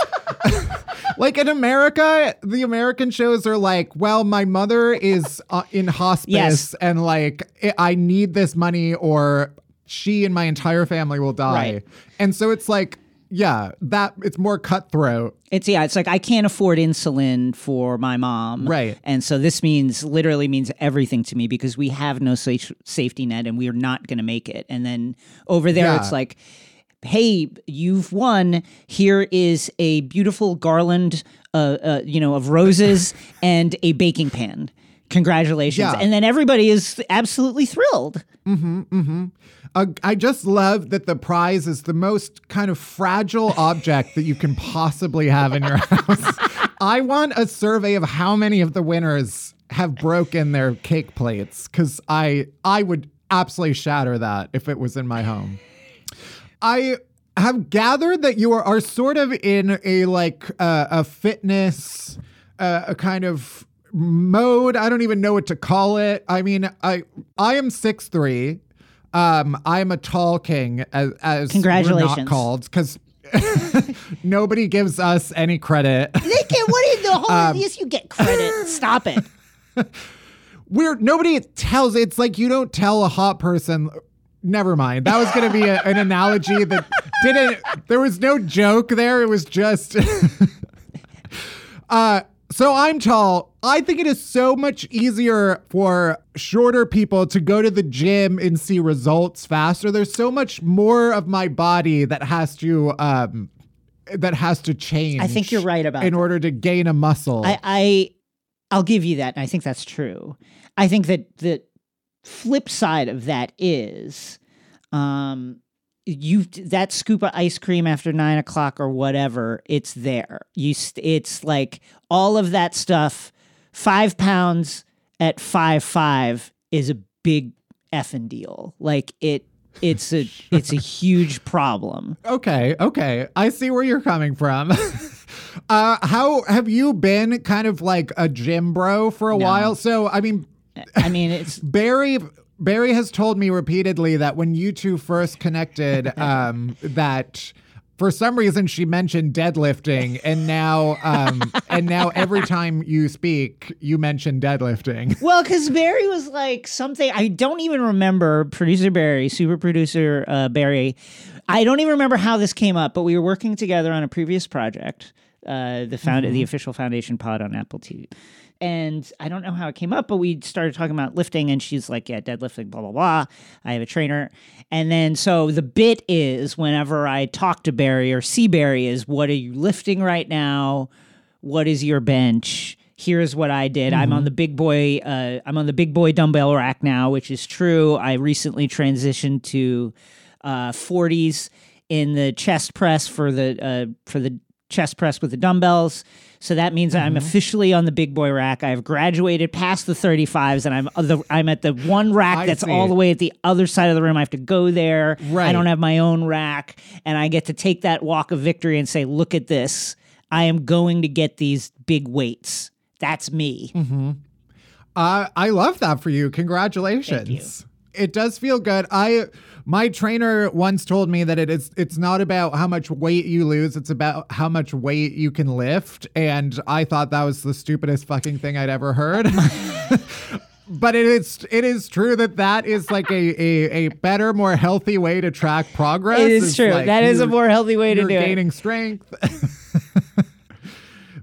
like in America, the American shows are like, well, my mother is uh, in hospice Yes. and like I- I need this money or she and my entire family will die. Right. And so it's like yeah, that it's more cutthroat. It's yeah, it's like I can't afford insulin for my mom. Right. And so this means literally means everything to me because we have no sa- safety net and we are not going to make it. And then over there Yeah. it's like hey, you've won. Here is a beautiful garland uh, uh you know of roses and a baking pan. Congratulations. Yeah. And then everybody is absolutely thrilled. Uh, I just love that the prize is the most kind of fragile object that you can possibly have in your house. I want a survey of how many of the winners have broken their cake plates because I I would absolutely shatter that if it was in my home. I have gathered that you are, are sort of in a like uh, a fitness, uh, a kind of mode. I don't even know what to call it. I mean, I I am six three. Um, I am a tall king, as, as we're not Congratulations. called because nobody gives us any credit. They get what in the whole Um, yes, you get credit. Stop it. We're nobody tells. It's like you don't tell a hot person. Never mind. That was going to be a, an analogy that didn't. There was no joke there. It was just. uh. So I'm tall. I think it is so much easier for shorter people to go to the gym and see results faster. There's so much more of my body that has to um that has to change. I think you're right about in that. order to gain a muscle. I, I I'll give you that, and I think that's true. I think that the flip side of that is, um, you that scoop of ice cream after nine o'clock or whatever, it's there. You, st- it's like all of that stuff. Five pounds at five five is a big effing deal. Like it, it's a it's a huge problem. Okay, okay. I see where you're coming from. uh how have you been kind of like a gym bro for a while? So, I mean, I mean, it's Barry Barry has told me repeatedly that when you two first connected um that for some reason she mentioned deadlifting and now um and now every time you speak you mention deadlifting. Well, because Barry was like something I don't even remember. Producer Barry, super producer uh, Barry, I don't even remember how this came up, but we were working together on a previous project, uh, the found the official foundation pod on Apple TV. And I don't know how it came up, but we started talking about lifting, and she's like, "Yeah, deadlifting, blah blah blah." I have a trainer, and then so the bit is whenever I talk to Barry or see Barry is, "What are you lifting right now? What is your bench?" Here's what I did. I'm on the big boy. Uh, I'm on the big boy dumbbell rack now, which is true. I recently transitioned to uh, 40s in the chest press for the uh, for the chest press with the dumbbells. So that means I'm officially on the big boy rack. I've graduated past the 35s, and I'm the, I'm at the one rack I that's see. all the way at the other side of the room. I have to go there. I don't have my own rack, and I get to take that walk of victory and say, "Look at this! I am going to get these big weights." That's me. Uh, I love that for you. Congratulations. It does feel good. I my trainer once told me that it is it's not about how much weight you lose, it's about how much weight you can lift. And I thought that was the stupidest fucking thing I'd ever heard. but it is it is true that that is like a, a, a better, more healthy way to track progress. It is true. like that is a more healthy way to do it. gaining strength.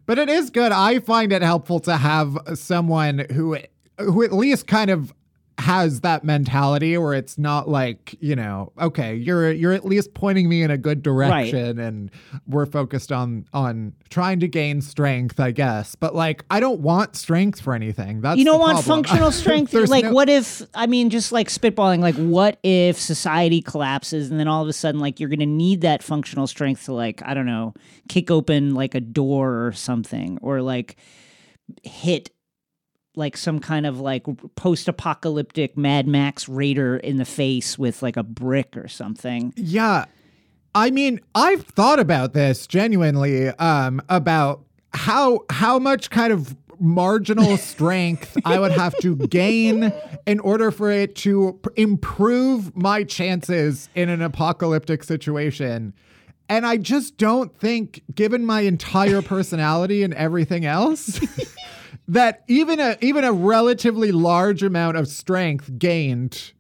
but it is good. I find it helpful to have someone who who at least kind of has that mentality where it's not like, you know, okay, you're you're at least pointing me in a good direction and we're focused on on trying to gain strength, I guess. But like I don't want strength for anything. That's you don't want problem. functional strength like no- what if i mean just like spitballing like what if society collapses and then all of a sudden like you're gonna need that functional strength to like i don't know kick open like a door or something or like hit like some kind of like post-apocalyptic mad max raider in the face with like a brick or something Yeah. I mean, I've thought about this genuinely um about how how much kind of marginal strength I would have to gain in order for it to p- improve my chances in an apocalyptic situation. And I just don't think given my entire personality and everything else that even a even a relatively large amount of strength gained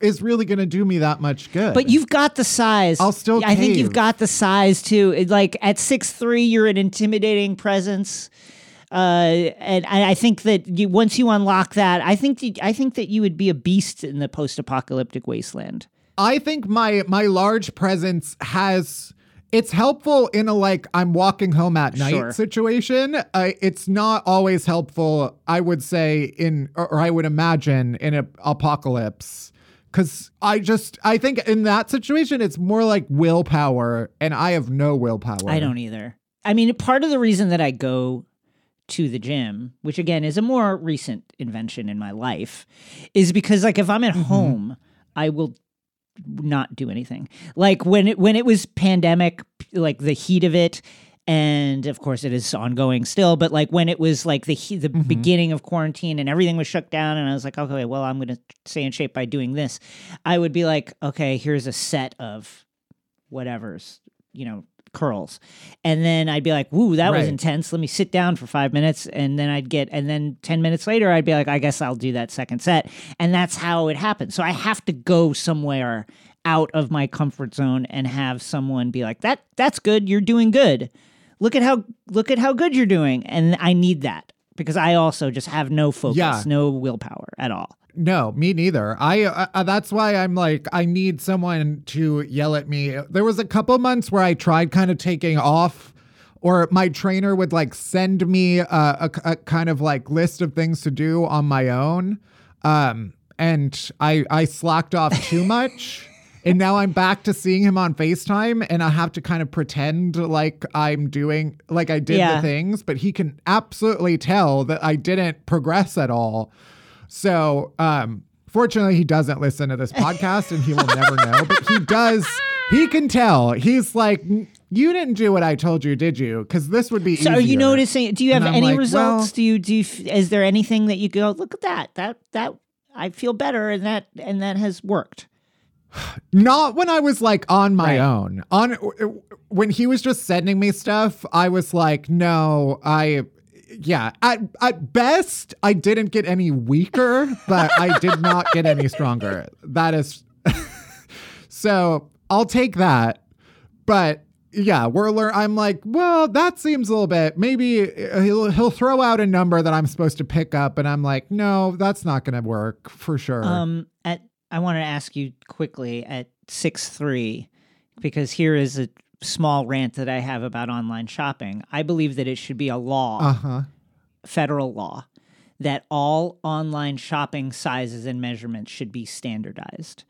is really going to do me that much good. But you've got the size. I'll still I think you've got the size too. It, like at six three, you're an intimidating presence. Uh, and I I think that you, once you unlock that, I think you, I think that you would be a beast in the post-apocalyptic wasteland. I think my my large presence has it's helpful in a like I'm walking home at night Sure. situation. Uh, it's not always helpful, I would say in or, or I would imagine in a apocalypse cuz I just I think in that situation it's more like willpower and I have no willpower. I don't either. I mean, part of the reason that I go to the gym, which again is a more recent invention in my life, is because like if I'm at home, I will not do anything. Like when it when it was pandemic, like the heat of it, and of course it is ongoing still. But like when it was like the he- the mm-hmm. beginning of quarantine and everything was shut down, and I was like, okay, well I'm gonna stay in shape by doing this. I would be like, okay, here's a set of whatever's you know curls. And then i'd be like woo that was intense. Let me sit down for five minutes. And then i'd get and then 10 minutes later i'd be like i guess i'll do that second set. And that's how it happens so i have to go somewhere out of my comfort zone and have someone be like that that's good. You're doing good. Look at how look at how good you're doing. And i need that because i also just have no focus Yeah. no willpower at all No, me neither. I uh, uh, that's why I'm like I need someone to yell at me. There was a couple months where I tried kind of taking off or my trainer would like send me a, a, a kind of like list of things to do on my own. Um and I I slacked off too much. And now I'm back to seeing him on FaceTime and I have to kind of pretend like I'm doing like I did Yeah. the things, but he can absolutely tell that I didn't progress at all. So, um, fortunately, he doesn't listen to this podcast and he will never know, but he does. He can tell. He's like, you didn't do what I told you, did you? Because this would be So are you easier." noticing? Do you have any like, results? well- do you do? You, is there anything that you go look at that? That that I feel better, and that and that has worked. Not when I was like on my Right. own. On when he was just sending me stuff, I was like, no, I yeah, at at best I didn't get any weaker, but I did not get any stronger. That is so I'll take that. But yeah, we're learn I'm like, well, that seems a little bit maybe he'll he'll throw out a number that I'm supposed to pick up and I'm like, no, that's not gonna work for sure. Um, at I want to ask you quickly at six three, because here is a small rant that I have about online shopping. I believe that it should be a law, uh-huh. federal law, that all online shopping sizes and measurements should be standardized.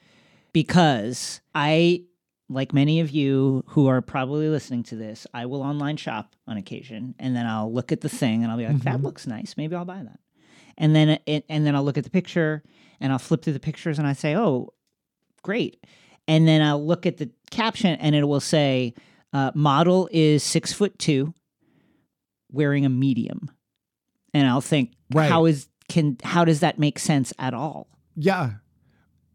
Because I, like many of you who are probably listening to this, I will online shop on occasion, and then I'll look at the thing and I'll be like, "That looks nice. Maybe I'll buy that." And then it, and then I'll look at the picture and I'll flip through the pictures and I say, "Oh, great." And then I'll look at the caption and it will say, uh, "Model is six foot two, wearing a medium." And I'll think, Right. "How is can how does that make sense at all?" Yeah.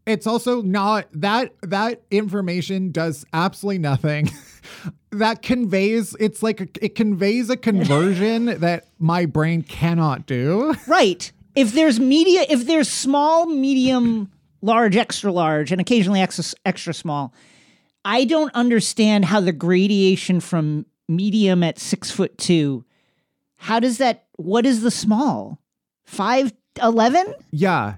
It's also not that that information does absolutely nothing. that conveys it's like a, it conveys a conversion that my brain cannot do. Right. If there's media, if there's small, medium, large, extra large, and occasionally extra, extra small, I don't understand how the gradation from medium at six foot two, how does that, what is the small? Five eleven? Yeah.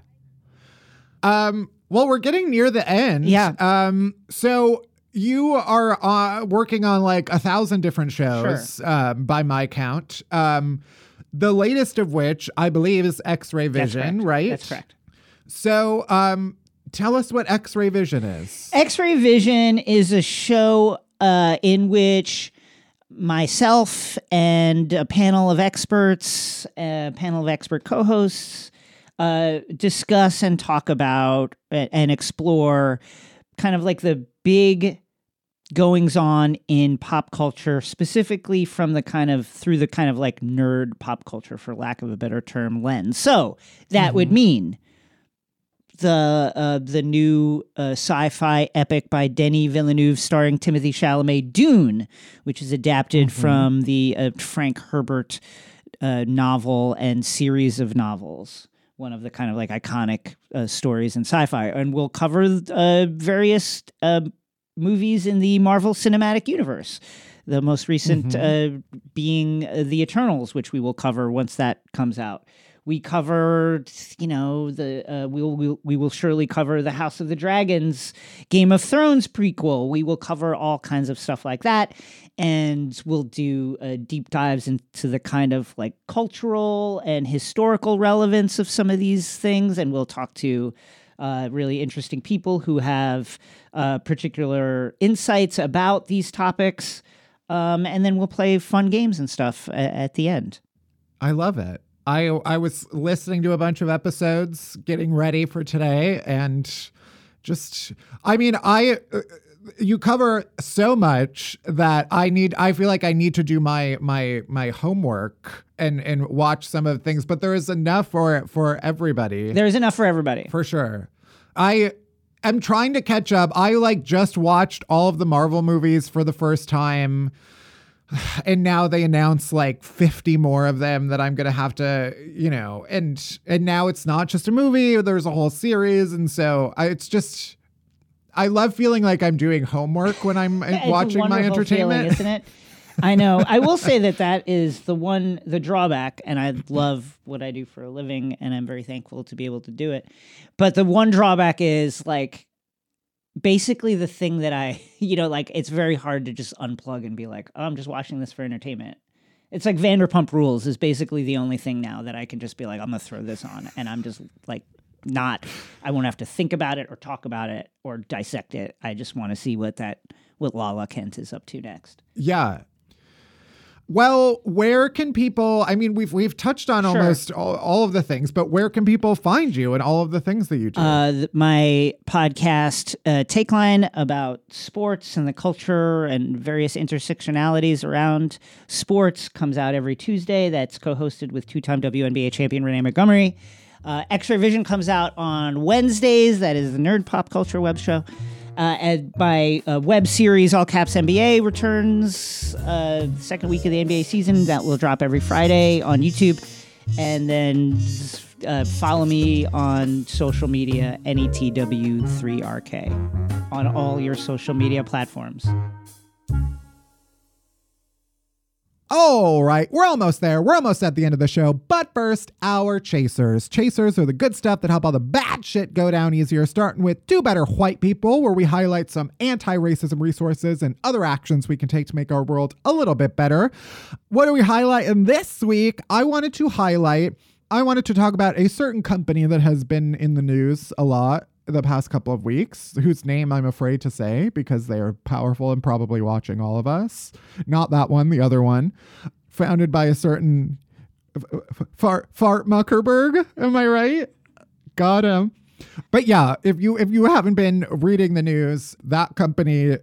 Um well we're getting near the end. Yeah. Um so you are uh, working on like a thousand different shows um, by my count. Um the latest of which I believe is X-ray vision, correct. right? That's correct. So, um, tell us what X-ray vision is. X Ray Vision is a show uh, in which myself and a panel of experts, a panel of expert co hosts, uh, discuss and talk about and explore kind of like the big goings on in pop culture, specifically from the kind of through the kind of like nerd pop culture, for lack of a better term, lens. So that would mean the uh, the new uh, sci-fi epic by Denis Villeneuve, starring Timothée Chalamet, Dune, which is adapted from the uh, Frank Herbert uh, novel and series of novels. one of the kind of like iconic uh, stories in sci-fi, and we'll cover uh, various uh, movies in the Marvel Cinematic Universe. The most recent uh, being the Eternals, which we will cover once that comes out. We covered, you know, the uh, we'll, we'll we will surely cover the House of the Dragons, Game of Thrones prequel. We will cover all kinds of stuff like that, and we'll do uh, deep dives into the kind of like cultural and historical relevance of some of these things, and we'll talk to uh, really interesting people who have uh, particular insights about these topics. Um, and then we'll play fun games and stuff at the end. I love it. I I was listening to a bunch of episodes, getting ready for today, and just I mean I. Uh, you cover so much that I need I feel like I need to do my my my homework and and watch some of the things but there is enough for for everybody. There's enough for everybody. For sure. I am trying to catch up. I like just watched all of the Marvel movies for the first time. And now they announce like 50 more of them that I'm going to have to, you know, and and now it's not just a movie, there's a whole series and so I, it's just I love feeling like I'm doing homework when I'm uh, a watching my entertainment. feeling, isn't it? I know. I will say that that is the one, the drawback, and I love what I do for a living, and I'm very thankful to be able to do it. But the one drawback is like basically the thing that I, you know, like it's very hard to just unplug and be like, oh, I'm just watching this for entertainment. It's like Vanderpump Rules is basically the only thing now that I can just be like, I'm gonna throw this on, and I'm just like not. I won't have to think about it or talk about it or dissect it. I just want to see what that what Lala Kent is up to next. Yeah. Well, where can people? I mean, we've we've touched on Sure. almost all, all of the things, but where can people find you and all of the things that you do? Uh, my podcast, uh, Takeline, about sports and the culture and various intersectionalities around sports, comes out every Tuesday. That's co hosted with two time WNBA champion Renee Montgomery. Uh, X-Ray Vision comes out on Wednesdays. That is the Nerd Pop Culture web show. Uh, and my web series, All Caps NBA, returns uh, second week of the NBA season. That will drop every Friday on YouTube. And then uh, follow me on social media, E NETW3RK, on all your social media platforms. All right, we're almost there. We're almost at the end of the show. But first, our chasers. Chasers are the good stuff that help all the bad shit go down easier, starting with Do Better White People, where we highlight some anti racism resources and other actions we can take to make our world a little bit better. What do we highlight in this week? I wanted to highlight, I wanted to talk about a certain company that has been in the news a lot the past couple of weeks, whose name I'm afraid to say because they are powerful and probably watching all of us. Not that one, the other one, founded by a certain Fart Fart Muckerberg. Am I right? Got him. But yeah, if you if you haven't been reading the news, that company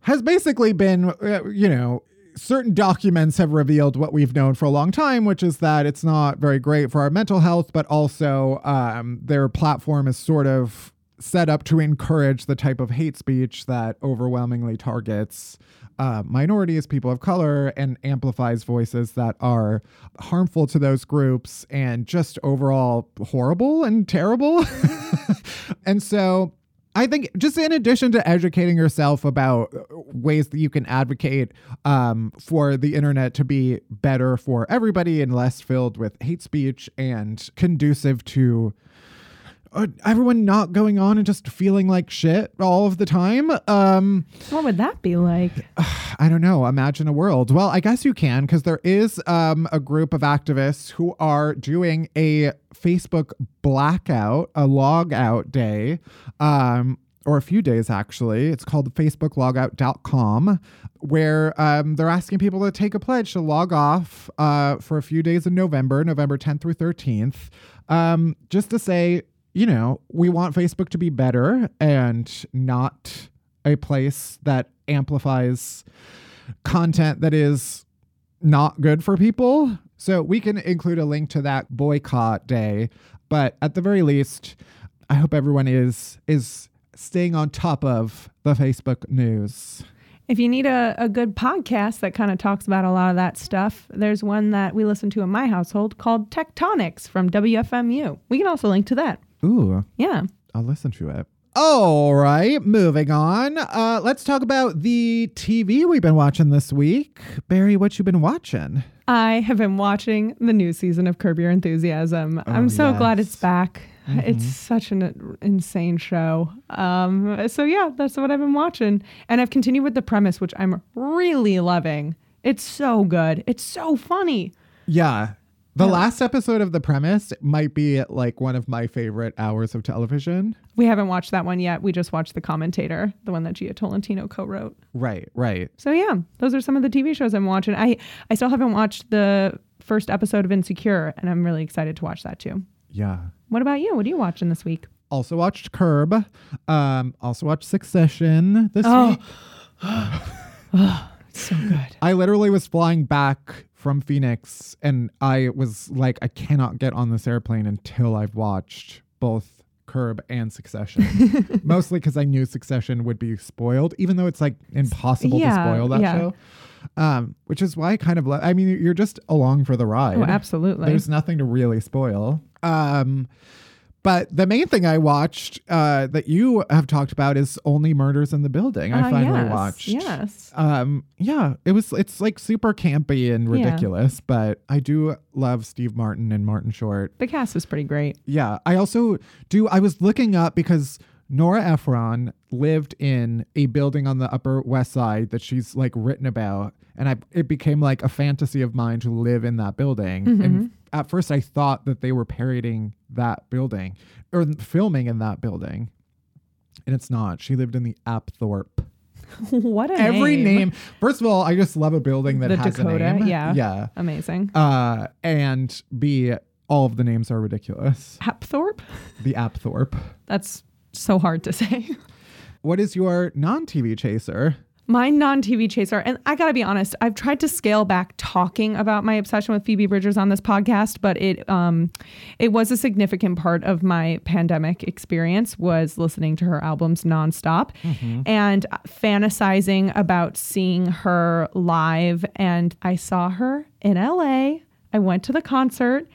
has basically been, uh, you know, certain documents have revealed what we've known for a long time, which is that it's not very great for our mental health, but also um, their platform is sort of set up to encourage the type of hate speech that overwhelmingly targets uh, minorities, people of color, and amplifies voices that are harmful to those groups and just overall horrible and terrible. and so I think just in addition to educating yourself about ways that you can advocate um, for the internet to be better for everybody and less filled with hate speech and conducive to uh, everyone not going on and just feeling like shit all of the time. Um, What would that be like? I don't know. Imagine a world. Well, I guess you can because there is um, a group of activists who are doing a Facebook blackout, a log out day, um, or a few days actually. It's called facebooklogout.com, where um, they're asking people to take a pledge to log off uh, for a few days in November, November 10th through 13th, um, just to say, you know, we want Facebook to be better and not a place that amplifies content that is not good for people. So we can include a link to that boycott day, but at the very least, I hope everyone is is staying on top of the Facebook news. If you need a, a good podcast that kind of talks about a lot of that stuff, there's one that we listen to in my household called Tectonics from WFMU. We can also link to that. Ooh, Yeah. I'll listen to it. All right, moving on. Uh, let's talk about the TV we've been watching this week. Barry, what you been watching? I have been watching the new season of Curb Your Enthusiasm. Oh, I'm so glad it's yes. back. It's such an insane show. Um, so yeah, that's what I've been watching, and I've continued with the premise, which I'm really loving. It's so good. It's so funny. Yeah. The last episode of The Premise might be like one of my favorite hours of television. We haven't watched that one yet. We just watched The Commentator, the one that Jia Tolentino co-wrote. Right, right. So yeah, those are some of the TV shows I'm watching. I I still haven't watched the first episode of Insecure, and I'm really excited to watch that too. Yeah. What about you? What are you watching this week? Also watched Curb. Um, also watched Succession this Oh. week. So good. I literally was flying back from Phoenix and I was like, I cannot get on this airplane until I've watched both Curb and Succession. Mostly because I knew Succession would be spoiled, even though it's like impossible Yeah, to spoil that yeah. show. Um, which is why I kind of love. I mean, you're just along for the ride. Oh, absolutely. There's nothing to really spoil. Um, but the main thing I watched uh, that you have talked about is Only Murders in the Building. I Uh, finally yes, watched. Yes. Um, yeah, it was. It's like super campy and Yeah. ridiculous, but I do love Steve Martin and Martin Short. The cast was pretty great. Yeah, I also do. I was looking up because Nora Ephron lived in a building on the Upper West Side that she's like written about, and I it became like a fantasy of mine to live in that building. And at first, I thought that they were parodying that building or filming in that building, and it's not. She lived in the Apthorpe. what a Every name. name. First of all, I just love a building that The has Dakota, a name. yeah. yeah. Amazing. Uh, and B, all of the names are ridiculous. Hapthorpe? The Apthorpe. That's so hard to say. What is your non-TV chaser? My non TV chaser, and I gotta be honest, I've tried to scale back talking about my obsession with Phoebe Bridgers on this podcast, but it um it was a significant part of my pandemic experience was listening to her albums nonstop and fantasizing about seeing her live. And I saw her in LA. I went to the concert.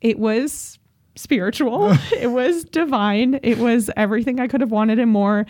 It was spiritual. it was divine. It was everything I could have wanted and more.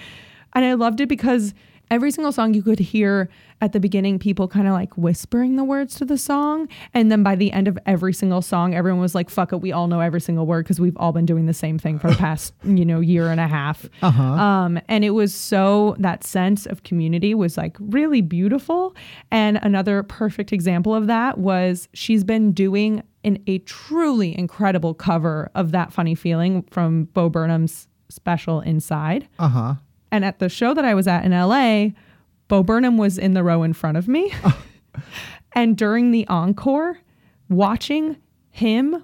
And I loved it because every single song you could hear at the beginning, people kind of like whispering the words to the song. And then by the end of every single song, everyone was like, fuck it, we all know every single word because we've all been doing the same thing for the past, you know, year and a half. Uh Um, and it was so, that sense of community was like really beautiful. And another perfect example of that was she's been doing in a truly incredible cover of that funny feeling from Bo Burnham's special Inside. Uh huh. And at the show that I was at in LA, Bo Burnham was in the row in front of me. and during the encore, watching him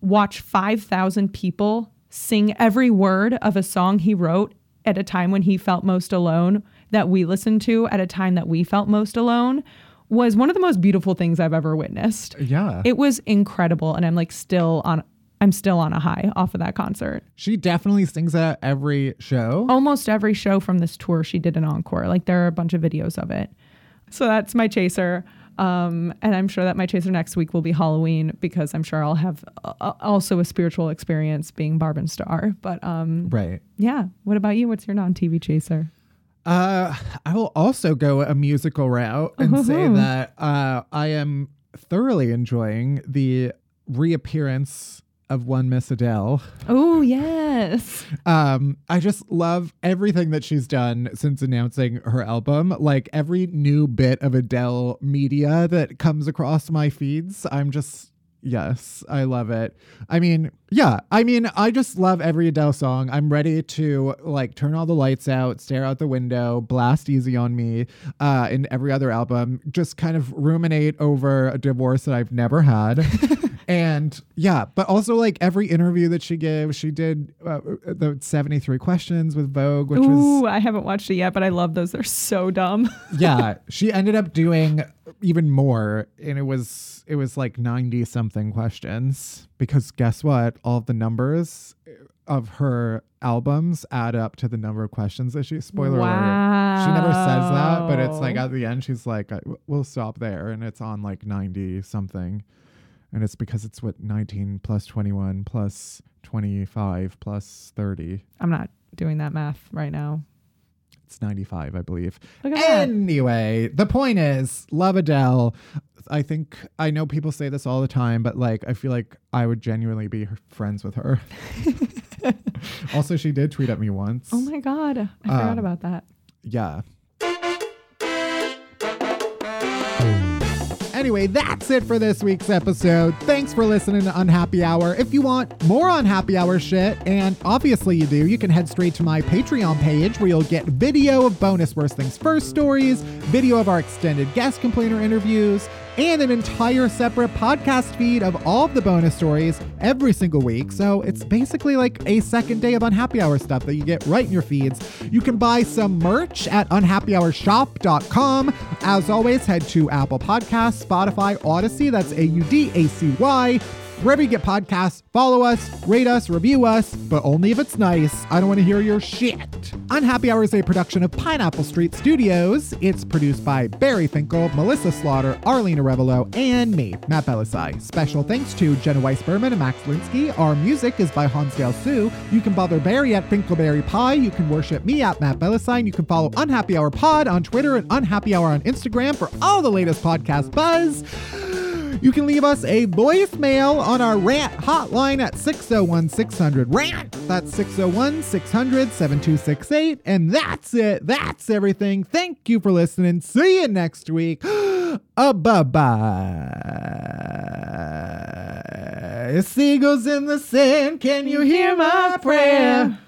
watch 5,000 people sing every word of a song he wrote at a time when he felt most alone, that we listened to at a time that we felt most alone, was one of the most beautiful things I've ever witnessed. Yeah. It was incredible. And I'm like still on. I'm still on a high off of that concert. she definitely sings at every show. Almost every show from this tour, she did an encore. Like there are a bunch of videos of it. So that's my chaser. Um, and I'm sure that my chaser next week will be Halloween because I'm sure I'll have uh, also a spiritual experience being Barb and Star. But um, Right. yeah, what about you? What's your non TV chaser? Uh, I will also go a musical route and say that uh, I am thoroughly enjoying the reappearance of one Miss Adele. Oh, yes. Um, I just love everything that she's done since announcing her album. Like every new bit of Adele media that comes across my feeds, I'm just yes, I love it. I mean, yeah, I mean, I just love every Adele song. I'm ready to like turn all the lights out, stare out the window, blast easy on me, uh, in every other album, just kind of ruminate over a divorce that I've never had. and yeah, but also like every interview that she gives, she did uh, the 73 questions with Vogue, which Ooh, was I haven't watched it yet, but I love those. They're so dumb. yeah, she ended up doing even more and it was it was like 90 something questions because guess what? All the numbers of her albums add up to the number of questions that she spoiler alert. She never says that, but it's like at the end she's like we'll stop there and it's on like 90 something. And it's because it's what 19 plus 21 plus 25 plus 30. I'm not doing that math right now. It's 95, I believe. At that. Anyway, the point is, love Adele. I think I know people say this all the time, but like I feel like I would genuinely be friends with her. also, she did tweet at me once. Oh my god, I forgot Um, about that. Yeah. Anyway, that's it for this week's episode. Thanks for listening to Unhappy Hour. If you want more Unhappy Hour shit, and obviously you do, you can head straight to my Patreon page where you'll get video of bonus Worst Things First stories, video of our extended guest complainer interviews, and an entire separate podcast feed of all of the bonus stories every single week. So it's basically like a second day of Unhappy Hour stuff that you get right in your feeds. You can buy some merch at unhappyhourshop.com. As always, head to Apple Podcasts, Spotify, Audacy, that's A U D A C Y. Wherever you get podcasts, follow us, rate us, review us, but only if it's nice. I don't want to hear your shit. Unhappy Hour is a production of Pineapple Street Studios. It's produced by Barry Finkel, Melissa Slaughter, Arlene Arevalo, and me, Matt Bellassai. Special thanks to Jenna Weiss Berman and Max Linsky. Our music is by Hansdale Hsu. You can bother Barry at Finkelberry Pie. You can worship me at Matt Bellassai. You can follow Unhappy Hour Pod on Twitter and Unhappy Hour on Instagram for all the latest podcast buzz. You can leave us a voicemail on our rant hotline at 601 600 rant. That's 601 600 7268. And that's it. That's everything. Thank you for listening. See you next week. uh, bye bye. Seagulls in the sand. Can you hear my prayer?